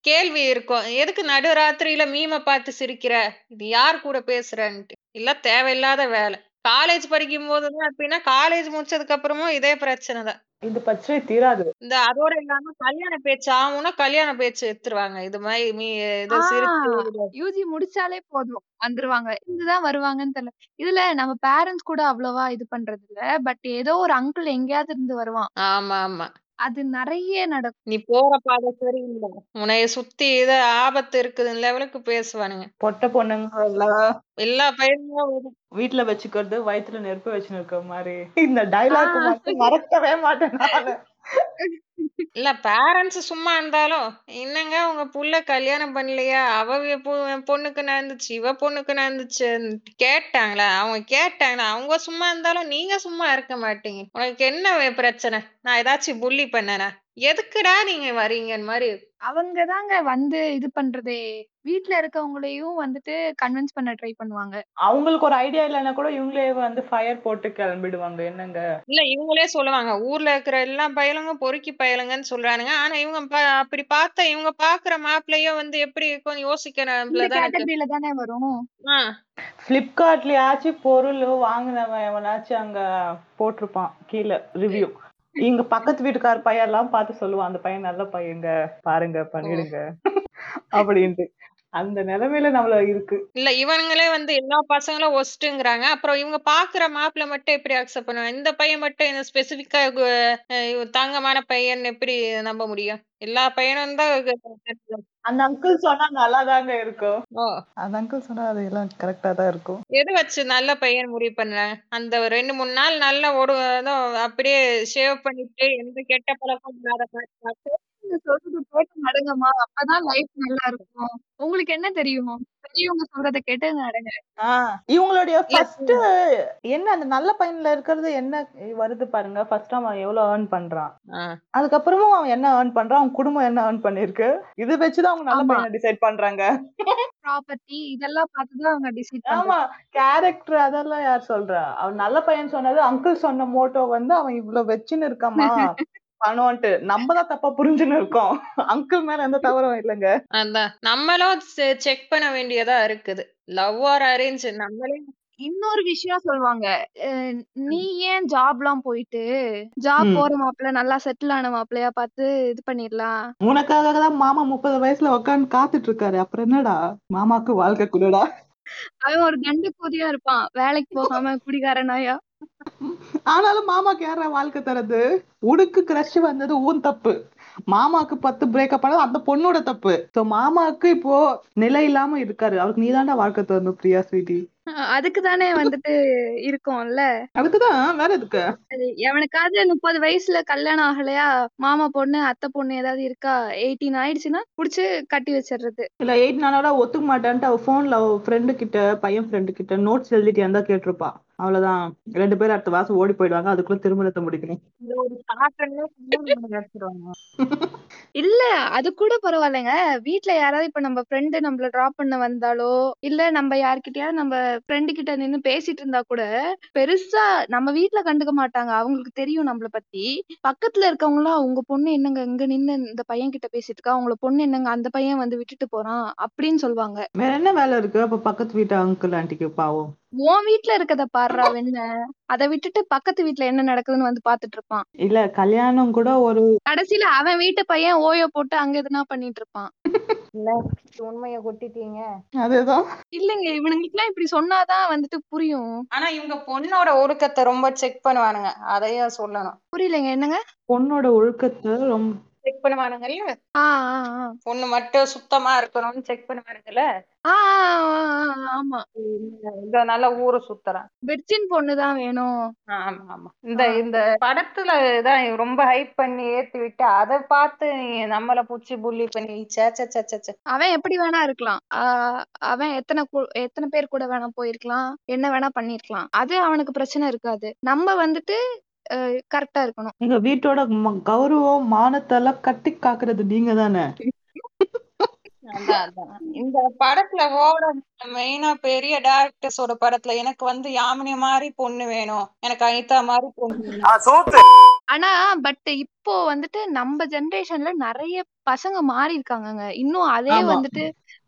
D: கேள்வி இருக்கும். எதுக்கு நடுராத்திரியில மீம பார்த்து சிரிக்கிற? இது யார் கூட பேசுறன்ட்டு. இல்ல தேவையில்லாத வேலை. காலேஜ் படிக்கும் போதுதான் அப்படின்னா காலேஜ் முடிச்சதுக்கு அப்புறமும் இதே பிரச்சனை தான்.
E: இந்த பிரச்சனை தீராது.
D: இந்த அதோட இல்லாம கல்யாண பேச்சு ஆகும்னா கல்யாண பேச்சு எடுத்துருவாங்க. இது மாதிரி மீ இது இது-
F: யூஜி முடிச்சாலே போதும். வந்துருவாங்க. இதுதான் வருவாங்கன்னு தெரியல. இதுல நம்ம பேரண்ட்ஸ் கூட அவ்வளவா இது பண்றது இல்ல பட் ஏதோ ஒரு அங்கிள் எங்கேயாவது இருந்து வருவான்.
D: ஆமா ஆமா.
F: அது நிறைய நடக்கும்.
D: நீ போற பாதை சரியில்லை. உன்னைய சுத்தி இது ஆபத்து இருக்குது லெவலுக்கு பேசுவானுங்க.
E: பொட்ட பொண்ணுங்க
D: எல்லா பையனும் வரும்.
E: வீட்டுல வச்சுக்கிறது வயித்துல நெருப்பு வச்சுன்னு இருக்க மாதிரி. இந்த டைலாக் மட்டும் மறக்கவே மாட்டேன் நானு.
D: இல்ல பேரண்ட்ஸ் சும்மா இருந்தாலும் என்னங்க உங்க புள்ள கல்யாணம் பண்ணலையா? அவ பொ- பொண்ணுக்கு நடந்துச்சு? இவ பொண்ணுக்கு நடந்துச்சு கேட்டாங்களா? அவங்க கேட்டாங்களா? அவங்க சும்மா இருந்தாலும் நீங்க சும்மா இருக்க மாட்டீங்க. உனக்கு என்ன வே- பிரச்சனை? நான் ஏதாச்சும் புள்ளி பண்ணனா? எதுக்குடா நீங்க வரீங்கன்னு மாதிரி
F: அவங்க தாங்க வந்து இது பண்றதே. வீட்ல இருக்கவங்களையும் வந்துட்டு கன்வின்ஸ் பண்ண ட்ரை பண்ணுவாங்க.
E: அவங்களுக்கு ஒரு ஐடியா இல்லைன்னா கூட இவங்களே வந்து ஃபயர் போட்டு கிளம்பிடுவாங்க. என்னங்க?
D: இல்ல இவங்களே சொல்லுவாங்க. ஊர்ல இருக்கிற எல்லா பயலுங்க பொறுக்கி பயலுங்கன்னு சொல்றானுங்க. ஆனா இவங்க பா- அப்படி பார்த்தா இவங்க பாக்குற மாப்பிள்ளையும் வந்து எப்படி இருக்கும்
F: இந்த
D: யோசிக்கிறதுல தான் இருக்கு.
F: கேட்டகரியில தானே வரும்.
D: ஆ.
E: பிளிப்கார்ட்லயாச்சும் பொருள் வாங்கினவன் எவனாச்சும் அங்க போட்டிருப்பான் கீழே ரிவ்யூ இங்க பக்கத்து வீட்டுக்கார பையன் எல்லாம் பார்த்து சொல்லுவான் அந்த பையன் நல்ல பையங்க பாருங்க பண்ணிடுங்க. அப்படின்ட்டு. அந்த நிலைமையில நம்மள இருக்கு.
D: இல்ல இவனுங்களே வந்து எல்லா பசங்களும் ஒஸ்ட்டுங்கிறாங்க. அப்புறம் இவங்க பாக்குற மாப்பிள்ள மட்டும் எப்படி அக்செப்ட் பண்ணுவாங்க? இந்த பையன் மட்டும் இந்த ஸ்பெசிபிக்கா தாங்கமான பையன் எப்படி நம்ப முடியும்? எல்லா பையனும் தான்
E: அந்த அங்கிள் சொன்னா நல்லாதாங்க இருக்கும். அந்த அங்கிள் சொன்னா அது எல்லாம் கரெக்டா தான் இருக்கும்.
D: எது வச்சு நல்ல பையன் முடிவு பண்றாங்க அந்த ரெண்டு மூணு நாள் நல்ல ஏதோ அப்படியே ஷேவ் பண்ணிட்டு எந்த கெட்ட பழக்கம் இல்லாத பார்த்து
F: நீங்க சொல்றது கேட்டு நடங்கம்மா. அப்பதான் லைஃப் நல்லா இருக்கும் உங்களுக்கு என்ன தெரியும்? பெரியவங்க சொல்றதை கேட்டு நடங்க.
E: இவங்களுடைய ஃபர்ஸ்ட் என்ன அந்த நல்ல பையன்ல இருக்கிறது என்ன வருது பாருங்க. ஃபர்ஸ்ட் அவன் எவ்வளவு ஏர்ன் பண்றான்.
D: ஆ.
E: அதுக்கப்புறமும் அவன் என்ன ஏர்ன் பண்றான்? அவன் குடும்பம் என்ன ஏர்ன் பண்ணிருக்கு? இது வச்சுதான் அவங்க நல்ல
F: ஆமா.
E: பையனை டிசைட் பண்றாங்க.
F: ப்ராப்பர்ட்டி இதெல்லாம் பார்த்துதான் அவங்க டிசைட்
E: ஆமா. கேரக்டர் அதெல்லாம் யார் சொல்றா? அவன் நல்ல பையன் சொன்னது அங்கிள் சொன்ன மோட்டோ வந்து அவன் இவ்வளவு வச்சுன்னு இருக்காமா பணம்ட்டு நம்ம தான் தப்பா புரிஞ்சுன்னு இருக்கோம். அங்கிள் மேல எந்த தவறும் இல்லைங்க.
D: அதான். நம்மளும் செக் பண்ண வேண்டியதா இருக்குது. லவ் ஆர் அரேஞ்ச் நம்மளே
F: இன்னொரு விஷயம் சொல்லுவாங்க அஹ் நீ ஏன் ஜாப்லாம் போயிட்டு ஜாப். போற மாப்பிள்ள நல்லா செட்டில் ஆன மாப்பிள்ளையா பார்த்து இது பண்ணிடலாம்?
E: உனக்காக தான் மாமா முப்பது வயசுல உட்காந்து காத்துட்டு இருக்காரு அப்புறம் என்னடா? மாமாக்கு வாழ்க்கை குடுடா?
F: அவன் ஒரு கண்டு கூதியா இருப்பான். வேலைக்கு போகாம குடிகாரனாயா?
E: ஆனாலும் மாமாக்கு யாரா வாழ்க்கை தரது? உனக்கு கிரஷ் வந்தது உன் தப்பு. மாமாக்கு பத்து பிரேக்கப் பண்ணது அந்த பொண்ணோட தப்பு. சோ மாமாக்கு இப்போ நிலை இல்லாம இருக்காரு. அவருக்கு நீதான்டா வாழ்க்கை தரணும் பிரியா ஸ்வீட்டி
F: அதுக்கு தானே வந்துட்டு இருக்கோம்ல?
E: அதுக்குதான் வேற எதுக்கு?
F: எவனுக்காவது முப்பது வயசுல கல்யாணம் ஆகலையா? மாமா பொண்ணு அத்தை பொண்ணு ஏதாவது இருக்கா? எயிட்டீன் ஆயிடுச்சுன்னா புடிச்சு கட்டி வச்சிடுறது
E: இல்ல எயிட் நாளோட ஒத்துக்க மாட்டேன்ட்டு அவ போன்ல அவ ஃப்ரெண்டு கிட்ட பையன் ஃப்ரெண்டு கிட்ட நோட்ஸ் எழுதிட்டு இருந்தா கேட்டிருப்பா. அவ்வளவுதான். ரெண்டு பேரும் அடுத்த வாசம் ஓடி போயிடுவாங்க. அதுக்குள்ள திருமணத்தை முடிக்கணும்.
F: இல்ல அது கூட பரவாயில்லைங்க. வீட்ல யாராவது இப்ப நம்ம ஃப்ரெண்டு நம்மள டிராப் பண்ண வந்தாலோ இல்ல நம்ம யார்கிட்டயாவது நம்ம ஃப்ரெண்டு கிட்ட நின்னு பேசிட்டு இருந்தா கூட பெருசா நம்ம வீட்ல கண்டுக்க மாட்டாங்க. அவங்களுக்கு தெரியும் நம்மள பத்தி. பக்கத்துல இருக்கவங்க எல்லாம் உங்க பொண்ணு என்னங்க? இங்க நின்னு இந்த பையன் கிட்ட பேசிட்டு இருக்கா? உங்கள பொண்ணு என்னங்க? அந்த பையன் வந்து விட்டுட்டு போறான். அப்படின்னு சொல்லுவாங்க.
E: வேற என்ன வேலை இருக்கு? அப்ப பக்கத்து வீட்டு அங்கிள் ஆண்டிக்கு பாவம்.
F: உன் வீட்ல இருக்கத பாடுறா வெண்ண. அதை விட்டுட்டு பக்கத்து வீட்ல என்ன நடக்குதுன்னு வந்து பாத்துட்டு இருப்பான்
E: இல்ல கல்யாணம் கூட ஒரு
F: கடைசியில அவன் வீட்டு பையன் ஓயோ போட்டு அங்க எதுனா பண்ணிட்டு இருப்பான்
D: இல்ல உண்மைய கொட்டிட்டீங்க?
E: அதேதான்.
F: இல்லைங்க இவனுங்களுக்கு எல்லாம் இப்படி சொன்னாதான் வந்துட்டு புரியும்.
D: ஆனா இவங்க பொண்ணோட ஒழுக்கத்தை ரொம்ப செக் பண்ணுவானுங்க. அதையும் சொல்லணும்.
F: புரியலைங்க என்னங்க?
E: பொண்ணோட ஒழுக்கத்தை ரொம்ப
D: செக் பண்ணுவானுங்கல்ல
F: ஆ ஆ.
D: பொண்ணு மட்டும் சுத்தமா இருக்கணும்னு செக் பண்ணுவானுங்கல்ல?
F: ஆ, ஆமா.
D: இந்த நல்ல ஊரு சுத்தறான்.
F: வெர்ஜின் பொண்ணுதான் வேணும்.
D: ஆமா ஆமா. இந்த. இந்த படத்துல தான் ரொம்ப ஹைப் பண்ணி ஏத்தி விட்டு அதை பார்த்து நம்மள பூச்சி புள்ளி பண்ணி சே சே சே சே, சே.
F: அவன் எப்படி வேணா இருக்கலாம். அவன் எத்தனை எத்தனை பேர் கூட வேணா போயிருக்கலாம். என்ன வேணா பண்ணிருக்கலாம். அது அவனுக்கு பிரச்சனை இருக்காது. நம்ம வந்துட்டு கரெக்டா இருக்கணும்.
E: எங்க வீட்டோட கௌரவம் மானத்தெல்லாம் கட்டி காக்குறது நீங்க தானே
D: இந்த படத்துல ஓட மெயினா பெரிய டேரக்டர்ஸோட படத்துல எனக்கு வந்து யாமினி மாதிரி பொண்ணு வேணும். எனக்கு அனிதா மாதிரி பொண்ணு
F: ஆனா பட் இப்போ வந்துட்டு நம்ம ஜெனரேஷன்ல நிறைய பசங்க மாறி இருக்காங்கங்க இன்னும் அதே. வந்துட்டு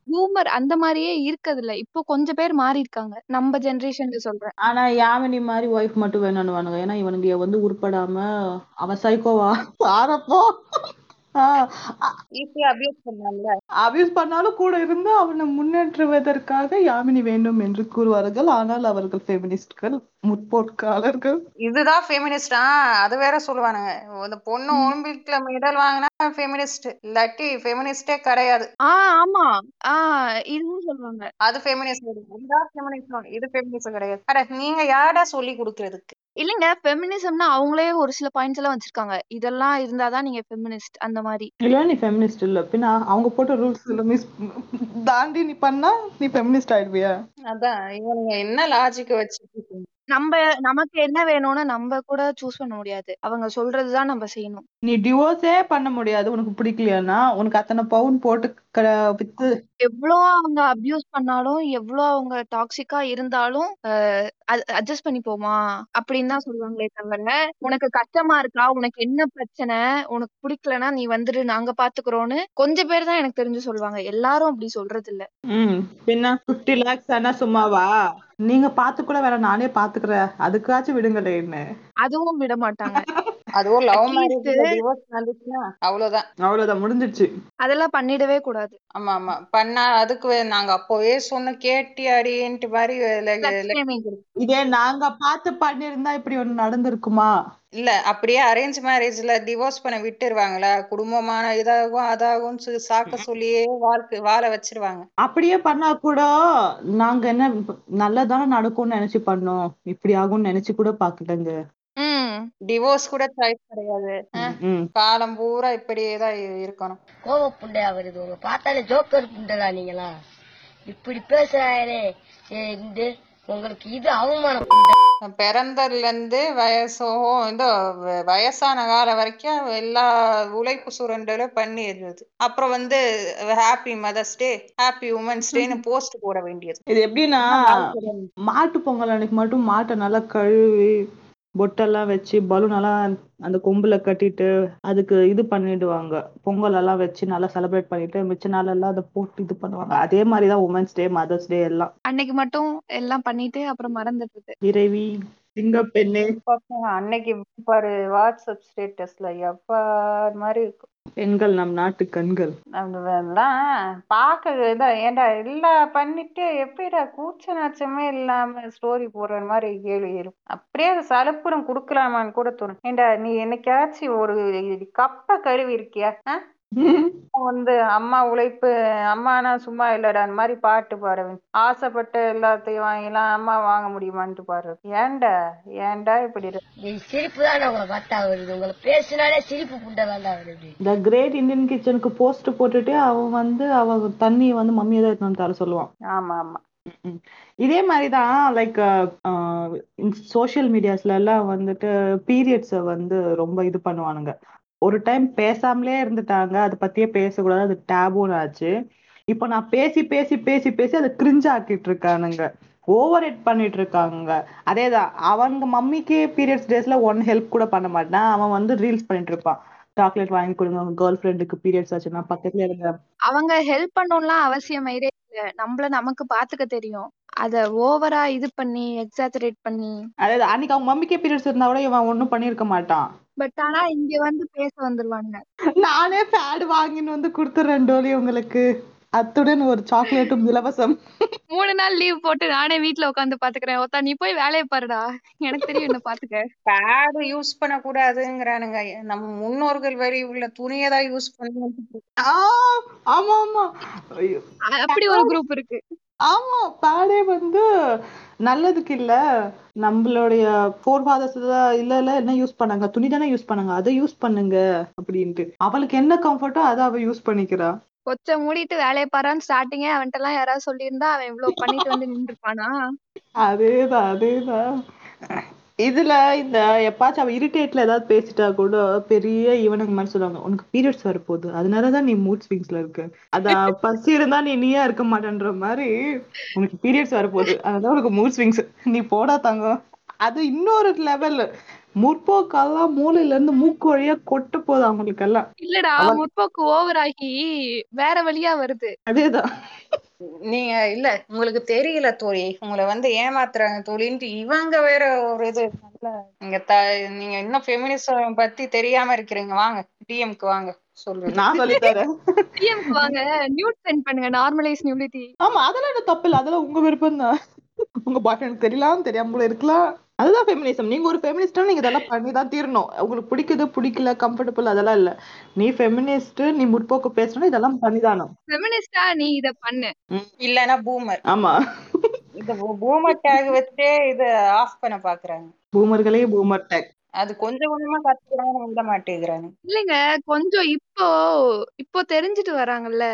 F: பூமர் அந்த மாதிரியே இருக்கது இல்ல இப்போ கொஞ்சம் பேர் மாறி இருக்காங்க நம்ம ஜெனரேஷன்ல சொல்றேன்.
E: ஆனா யாமினி மாதிரி ஒய்ஃப் மட்டும் வேணும்னுவானுங்க. ஏன்னா இவனுங்க வந்து உருப்படாம அவன் சைக்கோவா ஆரப்போ
D: அபியூஸ்
E: பண்ணாலும் கூட இருந்து அவனை முன்னேற்றுவதற்காக யாமினி வேண்டும் என்று கூறுவார்கள். ஆனால் அவர்கள் ஃபெமினிஸ்ட்கள் முற்போக்காளர்கள்.
D: இதுதான் ஃபெமினிஸ்ட் ஆ அது வேற சொல்லுவானுங்க. இந்த பொண்ணு ஒலிம்பிக்ல மெடல் வாங்கினா ஃபெமினிஸ்ட் இல்லாட்டி ஃபெமினிஸ்டே கிடையாது.
F: ஆ ஆமா. ஆ இதுவும் சொல்லுவாங்க.
D: அது ஃபெமினிஸ்ட் இதுதான் ஃபெமினிஸ்ட் இது ஃபெமினிஸ்ட் கிடையாது. அட நீங்க யாரடா சொல்லி கொடுக்கறதுக்கு?
F: இல்லங்க ஃபெமினிசம்னா அவங்களே ஒரு சில பாயிண்ட்ஸ் எல்லாம் வச்சிருக்காங்க. இதெல்லாம் இருந்தாதான் நீங்க ஃபெமினிஸ்ட் அந்த மாதிரி.
E: இல்ல நீ ஃபெமினிஸ்ட் இல்ல. பின்ன அவங்க போட்ட ரூல்ஸ் மிஸ் தாண்டி நீ பண்ணா நீ ஃபெமினிஸ்ட் ஆயிடுவியா?
D: அதான் இவனுங்க என்ன லாஜிக் வச்சு
F: நம்ம நமக்கு என்ன வேணும்னு நம்ம கூட சூஸ் பண்ண முடியாது. அவங்க சொல்றதுதான் நம்ம செய்யணும்.
E: நீ டிவோர்ஸே பண்ண முடியாது. உனக்கு பிடிக்கலையானா உனக்கு அத்தனை பவுன் போட்டு க- வித்து.
F: எவ்வளோ அவங்க அபியூஸ் பண்ணாலும் எவ்வளோ அவங்க டாக்ஸிக்கா இருந்தாலும் அட்ஜஸ்ட் பண்ணி போமா அப்படின்னு தான் சொல்லுவாங்களே தவிர உனக்கு கஷ்டமா இருக்கா? உனக்கு என்ன பிரச்சனை? உனக்கு பிடிக்கலன்னா நீ வந்துரு நாங்க பாத்துக்கிறோம்னு கொஞ்சம் பேர் தான் எனக்கு தெரிஞ்சு சொல்லுவாங்க. எல்லாரும் அப்படி சொல்றது இல்ல
E: ம். பின்ன பிப்டி லேக்ஸ் ஆனா சும்மாவா? நீங்க பாத்து கூட வேற நானே பாத்துக்கிறேன். அதுக்காச்சும் விடுங்களேன்னு.
F: அதுவும் விட மாட்டாங்க.
D: அதுவும் லவ்
F: least-
D: டிவோர்ஸ் அவ்வளவுதான்.
E: அவ்வளவுதான் முடிஞ்சிருச்சு
F: அதெல்லாம் பண்ணிடவே கூடாது.
D: ஆமா ஆமா. பண்ணா அதுக்கு நாங்க அப்போவே சொன்ன கேட்டியாடின்ட்டு மாதிரி.
E: இதே நாங்க பார்த்து பண்ணிருந்தா இப்படி ஒண்ணு நடந்திருக்குமா?
D: இல்ல அப்படியே அரேஞ்ச் மேரேஜ்ல டிவோர்ஸ் பண்ண விட்டுருவாங்களா? குடும்பமான இதாகும் அதாகும் சாக்க சொல்லியே வாழ்க்கை வாழ வச்சிருவாங்க.
E: அப்படியே பண்ணா கூட நாங்க என்ன நல்லதானே நடக்கும்னு நினைச்சு பண்ணோம். இப்படி ஆகும்னு நினைச்சு கூட பாக்கலங்க
F: ம்.
D: டிவோர்ஸ் கூட சாய்ஸ் கிடையாது.
E: ம்
D: காலம் பூரா இப்படியே தான் இ- இருக்கணும்.
I: கோவ புண்டையா வருது உங்க பார்த்தாலே ஜோக்கர் புண்டலா நீங்களா? இப்படி பேசுறாங்களே இந்த உங்களுக்கு இது அவமானம். புண்டை
D: பிறந்ததுல இருந்து வயசோ இந்த வ- வயசான காலம் வரைக்கும் எல்லா உழைப்பு சுரண்டலும் பண்ணிடுறது. அப்புறம் வந்து happy mothers day happy womens டேன்னு போஸ்ட் போட வேண்டியது.
E: இது எப்படின்னா மாட்டு பொங்கல் அன்னைக்கு மட்டும் மாட்டை நல்லா கழுவி பொட்டெல்லாம் வச்சு பலூன் எல்லாம் அந்த கொம்புல கட்டிட்டு அதுக்கு இது பண்ணிடுவாங்க. பொங்கல் எல்லாம் வச்சு நல்லா செலிப்ரேட் பண்ணிட்டு மிச்ச நாள் எல்லாம் அதை போட்டு இது பண்ணுவாங்க. அதே மாதிரிதான் உமன்ஸ் டே மதர்ஸ் டே எல்லாம்.
F: அன்னைக்கு மட்டும் எல்லாம் பண்ணிட்டு அப்புறம் மறந்துடுறது.
E: இறைவி சிங்கப்பெண்ணே
D: பாப்பா, அன்னைக்கு பாரு வாட்ஸ்அப் ஸ்டேட்டஸ்ல எப்பா மாதிரி இருக்கும்?
E: பெண்கள் நம் நாட்டு கண்கள்.
D: அதெல்லாம் பார்க்க இதான் ஏன்டா எல்லா பண்ணிட்டு எப்படிடா கூச்ச நாச்சமே இல்லாம ஸ்டோரி போடுற மாதிரி கேள்வி இருக்கும் அப்படியே அது சலுப்புறம் கொடுக்கலாமான்னு கூட தோணும். ஏன்டா நீ என்னைக்காச்சும் ஒரு கப்ப கழுவி இருக்கியா வந்து அம்மா உழைப்பு அம்மானா சும்மா இல்லடா அந்த மாதிரி பாட்டு பாடுவேன். ஆசைப்பட்ட எல்லாத்தையும் வாங்கிலாம் அம்மா வாங்க முடியுமான்ட்டு பாடுறது ஏன்டா? ஏன்டா இப்படி இருக்கு?
I: இது சிரிப்பு தான் உங்களை பார்த்தா வருது. உங்களை பேசினாலே சிரிப்பு புண்டை தான்டா வருது.
E: த கிரேட் இந்தியன் கிச்சனுக்கு போஸ்ட் போட்டுட்டு அவன் வந்து அவ தண்ணி வந்து மம்மியை தான் எடுத்துட்டு வந்து தர சொல்லுவான்.
D: ஆமா ஆமா.
E: இதே மாதிரிதான் லைக் சோஷியல் மீடியாஸ்ல எல்லாம் வந்துட்டு பீரியட்ஸ வந்து ரொம்ப இது பண்ணுவானுங்க. ஒரு டைம் பேசாமலே இருந்துட்டாங்க. அதை பத்தியே பேசக்கூடாது. அது டேபுன்னு ஆச்சு. இப்போ நான் பேசி பேசி பேசி பேசி அதை கிரிஞ்ச் ஆக்கிட்டு இருக்கானுங்க. ஓவர் ஹெட் பண்ணிட்டு இருக்காங்க. அதேதான். அவங்க மம்மிக்கு பீரியட்ஸ் டேஸ்ல ஒன் ஹெல்ப் கூட பண்ண மாட்டான். அவன் வந்து ரீல்ஸ் பண்ணிட்டு இருப்பான். சாக்லேட் வாங்கி கொடுங்க. உங்க கேர்ள் ஃப்ரெண்டுக்கு பீரியட்ஸ் ஆச்சுன்னா பக்கத்துல இருங்க
F: அவங்க ஹெல்ப் பண்ணணும்லாம் அவசியம் இல்ல. நம்மள நமக்கு பாத்துக்க தெரியும். அத ஓவரா இது பண்ணி எக்ஸாஜரேட் பண்ணி.
E: அதாவது அன்னைக்கு அவங்க மம்மிக்கே பீரியட்ஸ் இருந்தா கூட இவன் ஒண்ணும் பண்ணிருக்க மாட்டான்.
F: பட் ஆனா இங்க வந்து பேச வந்துருவாங்க.
E: நானே பேட் வாங்கின்னு வந்து கொடுத்துறேன் டோலி உங்களுக்கு. அத்துடன் ஒரு சாக்லேட்டும் இலவசம்.
F: மூணு நாள் லீவ் போட்டு நானே வீட்ல உட்காந்து பாத்துக்கிறேன். ஒத்தா நீ போய் வேலையை பாருடா. எனக்கு தெரியும் என்ன பாத்துக்க.
D: பேடு யூஸ் பண்ணக்கூடாதுங்கிறானுங்க. நம்ம முன்னோர்கள் வரி உள்ள துணியை தான் யூஸ் பண்ணி
E: ஆ, ஆமா ஆமா.
F: அப்படி ஒரு குரூப் இருக்கு.
E: ஆமா பேடே வந்து நல்லதுக்கு இல்ல. நம்மளுடைய ஃபோர் ஃபாதர்ஸ் இல்ல இல்ல என்ன யூஸ் பண்ணாங்க? துணி தானே யூஸ் பண்ணாங்க. அதை யூஸ் பண்ணுங்க அப்படின்ட்டு. அவளுக்கு என்ன கம்ஃபர்ட்டோ அதை அவ யூஸ் பண்ணிக்கிறா.
F: கொச்ச மூடிட்டு வேலையை பாறான்னு ஸ்டார்டிங்கே அவன்கிட்ட எல்லாம் யாராவது சொல்லியிருந்தா அவன் இவ்வளவு பண்ணிட்டு வந்து நின்றுப்பானா?
E: அதேதான் அதேதான். இதுல இந்த எப்பாச்சும் அவன் இரிட்டேட்ல ஏதாவது பேசிட்டா கூட பெரிய இவனுக்கு மாதிரி சொல்லுவாங்க உனக்கு பீரியட்ஸ் வரப்போகுது அதனாலதான் நீ மூட் ஸ்விங்ஸ்ல இருக்க. அதான் பசி இருந்தா நீ நீயா இருக்க மாட்டேன்ற மாதிரி உனக்கு பீரியட்ஸ் வரப்போகுது அதனால உனக்கு மூட் ஸ்விங்ஸ் நீ போடா தங்கம். அது இன்னொரு லெவல் முற்போக்கெல்லாம் மூளையில இருந்து மூக்கு வழியா கொட்ட போகுது அவங்களுக்கு எல்லாம்
F: இல்லடா முற்போக்கு ஓவர் ஆகி வேற வழியா வருது.
E: அதேதான்.
D: நீங்க இல்ல உங்களுக்கு தெரியல தோழி. உங்களை வந்து ஏமாத்துறாங்க தோழின்ட்டு இவங்க வேற ஒரு இது. நல்ல நீங்க த நீங்க இன்னும் ஃபெமினிசம் பத்தி தெரியாம இருக்கிறீங்க. வாங்க டிஎம்க்கு வாங்க
E: நான் சொல்லி தரேன்
F: டிஎம்க்கு வாங்க நியூட் சென்ட் பண்ணுங்க நார்மலைஸ் நியூலிட்டி
E: ஆமா அதெல்லாம் தப்பு இல்ல. அதெல்லாம் உங்க விருப்பம் தான் உங்க பாய் ஃப்ரெண்ட் தெரியலாம் தெரியாம கூட இருக்கலாம். அதுதான் ஃபெமினிசம் நீங்க ஒரு ஃபெமினிஸ்டா நீங்க இதெல்லாம் பண்ணி தான் தீரணும். உங்களுக்கு பிடிக்குது பிடிக்கல கம்ஃபர்டபுள் அதெல்லாம் இல்ல. நீ ஃபெமினிஸ்ட் நீ முற்போக்கு பேசணும் இதெல்லாம் பண்ணிதானோ
F: ஃபெமினிஸ்டா நீ இத பண்ணு.
D: இல்லனா பூமர்.
E: ஆமா.
D: இந்த பூமர் டேக் வச்சே இத ஆஃப் பண்ண பாக்குறாங்க.
E: பூமர்களே பூமர் டேக்
D: அது கொஞ்சம் கொஞ்சமா கத்துக்கிறாங்க விட மாட்டேங்கிறாங்க.
F: இல்லைங்க கொஞ்சம் இப்போ இப்போ தெரிஞ்சுட்டு வராங்கல்ல.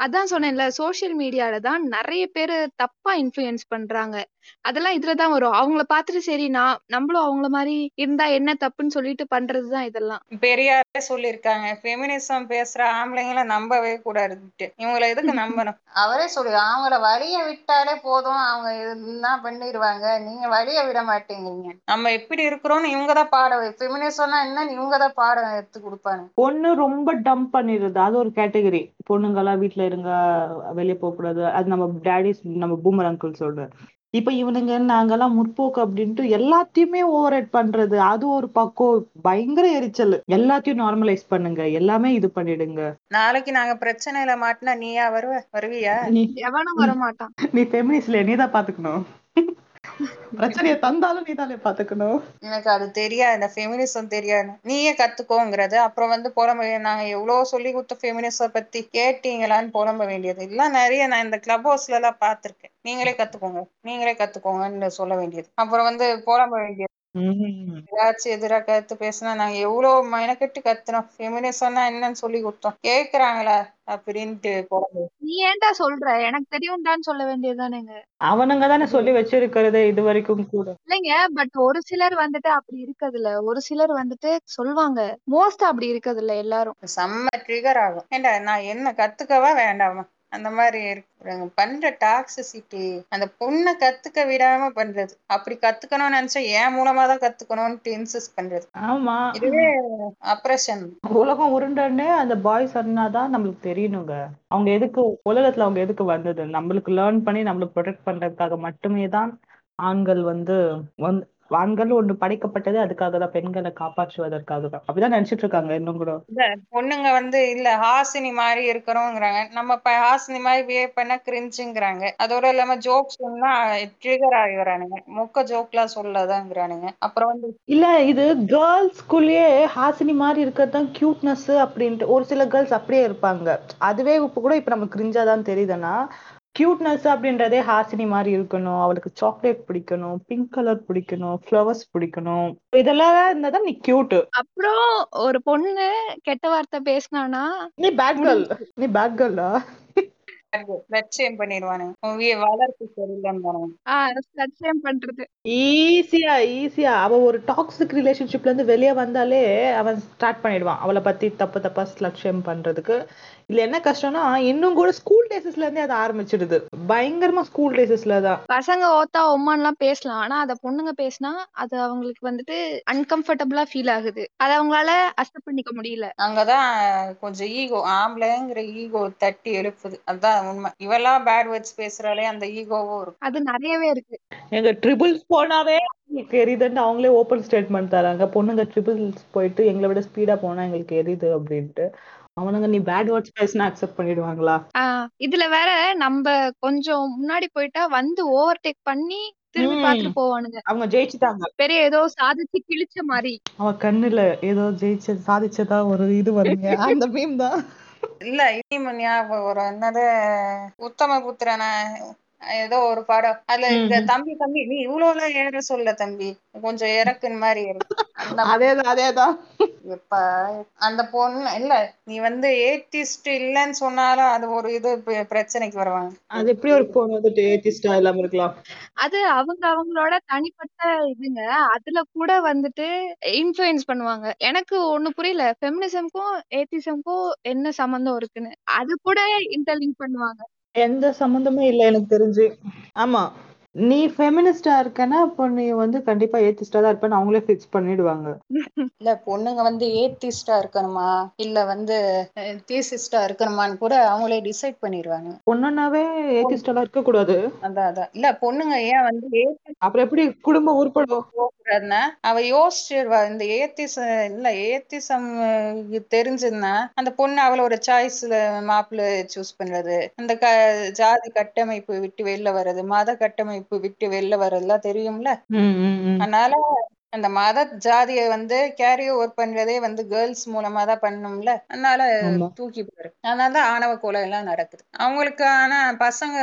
F: அதான் சொன்னேன்ல சோஷியல் மீடியால தான் நிறைய பேரு தப்பா இன்ஃப்ளூயன்ஸ் பண்றாங்க. அதெல்லாம் இதுலதான் வரும். அவங்கள பார்த்துட்டு சரி நான் நம்மளும் அவங்கள மாதிரி இருந்தா என்ன தப்புன்னு சொல்லிட்டு பண்றதுதான் இதெல்லாம்.
D: பெரியாரே சொல்லியிருக்காங்க ஃபெமினிசம் பேசுற ஆம்பளைங்களை நம்பவே கூடாதுன்ட்டு. இவங்களை எதுக்கு நம்பணும்? அவரே சொல்லு அவங்கள வழிய விட்டாலே போதும். அவங்க என்ன பண்ணிடுவாங்க நீங்க வழிய விட மாட்டேங்கிறீங்க. நம்ம எப்படி இருக்கிறோம்னு இவங்க தான் பாடம் ஃபெமினிசம்னா என்னன்னு இவங்க தான் பாடம் எடுத்து கொடுப்பாங்க
E: பொண்ணு ரொம்ப டம்ப் பண்ணிடுறது அது ஒரு கேட்டகரி பொண்ணுங்கெல்லாம் வீட்ல இருங்க வெளியே போக கூடாது அது நம்ம டேடிஸ் நம்ம பூமர் அங்கிள் சொல்ற இப்ப இவனுங்க நாங்கெல்லாம் முற்போக்கு அப்படின்ட்டு எல்லாத்தையுமே ஓவர் பண்றது. அது ஒரு பக்கம். பயங்கர எரிச்சல். எல்லாத்தையும் நார்மலைஸ் பண்ணுங்க. எல்லாமே இது பண்ணிடுங்க.
D: நாளைக்கு நாங்க பிரச்சனையில மாட்டினா நீயா வருவ? வருவியா?
E: நீ
F: எவனும் வர மாட்டான்
E: நீ ஃபெமினிஸ்ட்ல நீதான் பாத்துக்கணும். பிரச்சனையை தந்தாலும் நீதானே பாத்துக்கணும்.
D: எனக்கு அது தெரியாது இந்த ஃபெமினிசம் தெரியாது. நீயே கத்துக்கோங்கிறது. அப்புறம் வந்து புலம்ப நாங்க எவ்வளவு சொல்லி கொடுத்த ஃபெமினிசம் பத்தி கேட்டீங்களான்னு புலம்ப வேண்டியது. எல்லாம் நிறைய நான் இந்த கிளப் ஹவுஸ்ல எல்லாம் பார்த்திருக்கேன். நீங்களே கத்துக்கோங்க. நீங்களே கத்துக்கோங்கன்னு சொல்ல வேண்டியது. அப்புறம் வந்து புலம்ப வேண்டியது.
E: உம்
D: ஏதாச்சும் எதிரா கருத்து பேசினா நாங்க எவ்வளவு மெனக்கெட்டு கத்துனோம். ஃபெமினிசம்னா என்னன்னு சொல்லி கொடுத்தோம். கேக்குறாங்களா? அப்படின்ட்டு புலம்பு
F: நீ ஏன்டா சொல்ற? எனக்கு தெரியும்டான்னு சொல்ல வேண்டியதுதானேங்க.
E: அவனுங்க தானே சொல்லி வச்சிருக்கிறதே இது வரைக்கும் கூட.
F: இல்லைங்க பட் ஒரு சிலர் வந்துட்டு அப்படி இருக்கதுல ஒரு சிலர் வந்துட்டு சொல்லுவாங்க மோஸ்ட் அப்படி இருக்கதுல எல்லாரும்.
D: செம்ம ட்ரிகர் ஆகும். ஏண்டா நான் என்ன கத்துக்கவா வேண்டாமா? அந்த மாதிரி இருக்கிறாங்க. பண்ற டாக்ஸிசிட்டி அந்த பொண்ணை கத்துக்க விடாம பண்றது. அப்படி கத்துக்கணும்னு நினைச்சா என் மூலமா தான் கத்துக்கணும்னு இன்சிஸ்ட் பண்றது.
E: ஆமா.
D: இதுவே அப்ரஷன்
E: உலகம் உருண்டன்னு அந்த பாய்ஸ் சொன்னாதான் நம்மளுக்கு தெரியணுங்க. அவங்க எதுக்கு உலகத்துல அவங்க எதுக்கு வந்தது? நம்மளுக்கு லேர்ன் பண்ணி நம்மளுக்கு ப்ரொடெக்ட் பண்றதுக்காக மட்டுமே தான் ஆண்கள் வந்து வந்து ஆண்கள் ஒன்று படைக்கப்பட்டது அதுக்காக தான் பெண்களை காப்பாற்றுவதற்காக தான் அப்படிதான் நினைச்சிட்டு இருக்காங்க இன்னும் கூட.
D: பொண்ணுங்க வந்து இல்ல ஹாசினி மாதிரி இருக்கிறோங்கிறாங்க. நம்ம இப்ப ஹாசினி மாதிரி பிஹேவ் பண்ணா கிரிஞ்சுங்கிறாங்க அதோட இல்லாம ஜோக்ஸ் சொன்னா ட்ரிகர் ஆகிறானுங்க மொக்க ஜோக்லாம் சொல்லதாங்கிறானுங்க. அப்புறம் வந்து
E: இல்ல இது கேர்ள்ஸ்குள்ளேயே ஹாசினி மாதிரி இருக்கிறது தான் கியூட்னஸ் அப்படின்ட்டு. ஒரு சில கேர்ள்ஸ் அப்படியே இருப்பாங்க. அதுவே இப்ப கூட இப்ப நமக்கு கிரிஞ்சா தான் தெரியுதுன்னா கியூட்னஸ் அப்படின்றதே ஹாசினி மாதிரி இருக்கணும். அவளுக்கு சாக்லேட் பிடிக்கணும் பிங்க் கலர் பிடிக்கணும் ஃப்ளவர்ஸ் பிடிக்கணும். இதெல்லாம் இருந்தா தான் நீ கியூட்
F: அப்புறம் ஒரு பொண்ணு கெட்ட வார்த்தை பேசினானா
E: நீ பேட் கேர்ள் நீ பேட் கேர்ளா ஈஸியா ஈஸியா அவ ஒரு டாக்ஸிக் ரிலேஷன்ஷிப்ல இருந்து வெளியே வந்தாலே அவன் ஸ்டார்ட் பண்ணிடுவான். அவளை பத்தி தப்பு தப்பா லட்சியம் பண்றதுக்கு. இதுல என்ன கஷ்டம்னா இன்னும் கூட ஸ்கூல் டேசஸ்ல இருந்தே அது ஆரம்பிச்சிடுது. பயங்கரமா ஸ்கூல் டேசஸ்ல தான்.
F: பசங்க ஓத்தா ஒம்மான்லாம் பேசலாம். ஆனா அத பொண்ணுங்க பேசினா அது அவங்களுக்கு வந்துட்டு அன்கம்ஃபர்டபுளா ஃபீல் ஆகுது. அத அவங்களால அக்செப்ட் பண்ணிக்க முடியல.
D: அங்கதான் கொஞ்சம் ஈகோ ஆம்பளைங்கிற ஈகோ தட்டி எழுப்புது. அதான் உண்மை. இவெல்லாம் பேட் வேர்ட்ஸ் பேசுறாலே அந்த ஈகோவும் இருக்கும்.
F: அது நிறையவே இருக்கு.
E: எங்க ட்ரிபிள்ஸ் போனாவே எங்களுக்கு எரியுதுன்னு அவங்களே ஓப்பன் ஸ்டேட்மெண்ட் தராங்க. பொண்ணுங்க ட்ரிபிள்ஸ் போயிட்டு எங்களை விட ஸ்பீடா போனா எங்களுக்கு எரியுது அப்படின்ட்டு. அவனுங்க நீ பேட் வேர்ட்ஸ் பேசினா அக்செப்ட் பண்ணிடுவாங்களா?
F: ஆஹ் இதுல வேற நம்ம கொஞ்சம் முன்னாடி போயிட்டா வந்து ஓவர்டேக் பண்ணி திரும்பி
E: ம்.
F: பார்த்துட்டு போவானுங்க.
E: அவங்க ஜெயிச்சுட்டாங்க.
F: பெரிய ஏதோ சாதிச்சு கிழிச்ச மாதிரி
E: அவன் கண்ணுல ஏதோ ஜெயிச்ச சாதிச்சதா ஒரு இது வருங்க அந்த மீம் தான்.
D: இல்ல இனிமே ஞாபகம் வரும் என்னது? உத்தம புத்திரனா ஏதோ ஒரு படம். அதுல இந்த. தம்பி தம்பி நீ இவ்வளவு எல்லாம் ஏற சொல்ல தம்பி. கொஞ்சம் இறக்குன மாதிரி இருக்கு அந்த எப்ப அந்த பொண்ணு இல்ல நீ வந்து ஏத்திஸ்ட் இல்லைன்னு சொன்னாலும் அது ஒரு இது பிரச்சனைக்கு வருவாங்க.
E: அது எப்படி ஒரு பொண்ணு வந்துட்டு ஏத்திஸ்டா இல்லாம இருக்கலாம்?
F: அது அவங்க அவங்களோட தனிப்பட்ட இதுங்க. அதுல கூட வந்துட்டு இன்ஃபுளுயன்ஸ் பண்ணுவாங்க. எனக்கு ஒண்ணு புரியல. ஃபெமினிசம்க்கும் ஏத்திசம்க்கும் என்ன சம்பந்தம் இருக்குன்னு? அது கூட இன்டர்லிங்க் பண்ணுவாங்க.
E: எந்த சம்மந்தமும் இல்ல எனக்கு தெரிஞ்சு. ஆமா. நீ ஃபெமினிஸ்டா இருக்கனா அப்போ நீ வந்து கண்டிப்பா ஏத்திஸ்டா தான் இருப்பேன்னு அவங்களே ஃபிக்ஸ் பண்ணிடுவாங்க.
D: இல்ல பொண்ணுங்க வந்து ஏத்திஸ்டா இருக்கணுமா? இல்ல வந்து தீசிஸ்டா இருக்கணுமான்னு கூட அவங்களே டிசைட் பண்ணிடுவாங்க.
E: பொண்ணுனாவே ஏத்திஸ்டா இருக்க கூடாது.
D: அதான் அதான். இல்ல பொண்ணுங்க ஏன் வந்து
E: அப்புறம் எப்படி குடும்பம் உருப்படும்
D: போகிறதுனா அவ யோசிச்சிருவா இந்த ஏத்திசம் இல்ல ஏத்திசம் தெரிஞ்சதுன்னா அந்த பொண்ணு அவளோட சாய்ஸ்ல மாப்பிள்ளை சூஸ் பண்றது அந்த ஜாதி கட்டமைப்பு விட்டு வெளில வர்றது மத கட்டமைப்பு விட்டு வெளில வர்றதுலாம் தெரியும்ல. அதனால அந்த மத ஜாதியை வந்து கேரி ஓவர் பண்றதே வந்து கேர்ள்ஸ் மூலமா தான் பண்ணணும்ல அதனால தூக்கி போடு. அதனால தான் ஆணவ கொலை எல்லாம் நடக்குது. அவங்களுக்கு ஆனா பசங்க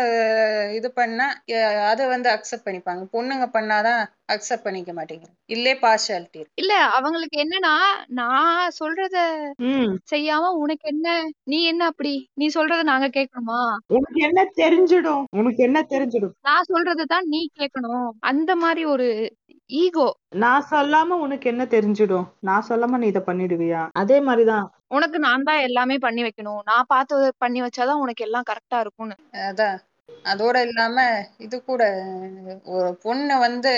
D: இது பண்ணா அதை வந்து அக்செப்ட் பண்ணிப்பாங்க. பொண்ணுங்க பண்ணாதான் அக்செப்ட் பண்ணிக்க மாட்டேங்கிறாங்க இல்லே பார்ஷாலிட்டி இருக்கு.
F: இல்ல அவங்களுக்கு என்னன்னா நான் சொல்றத செய்யாம உனக்கு என்ன நீ என்ன அப்படி? நீ சொல்றத நாங்க கேட்கணுமா
E: உனக்கு என்ன தெரிஞ்சிடும்? உனக்கு என்ன தெரிஞ்சிடும்?
F: நான் சொல்றது தான் நீ கேட்கணும் அந்த மாதிரி ஒரு ஈகோ
E: நான் சொல்லாம உனக்கு என்ன தெரிஞ்சிடும்? நான் சொல்லாம நீ இதை பண்ணிடுவியா? அதே மாதிரிதான்
F: உனக்கு நான் தான் எல்லாமே பண்ணி வைக்கணும். நான் பார்த்து பண்ணி வச்சாதான் உனக்கு எல்லாம் கரெக்டா இருக்கும்னு.
D: அதான். அதோட இல்லாம இது கூட ஒரு பொண்ணு வந்து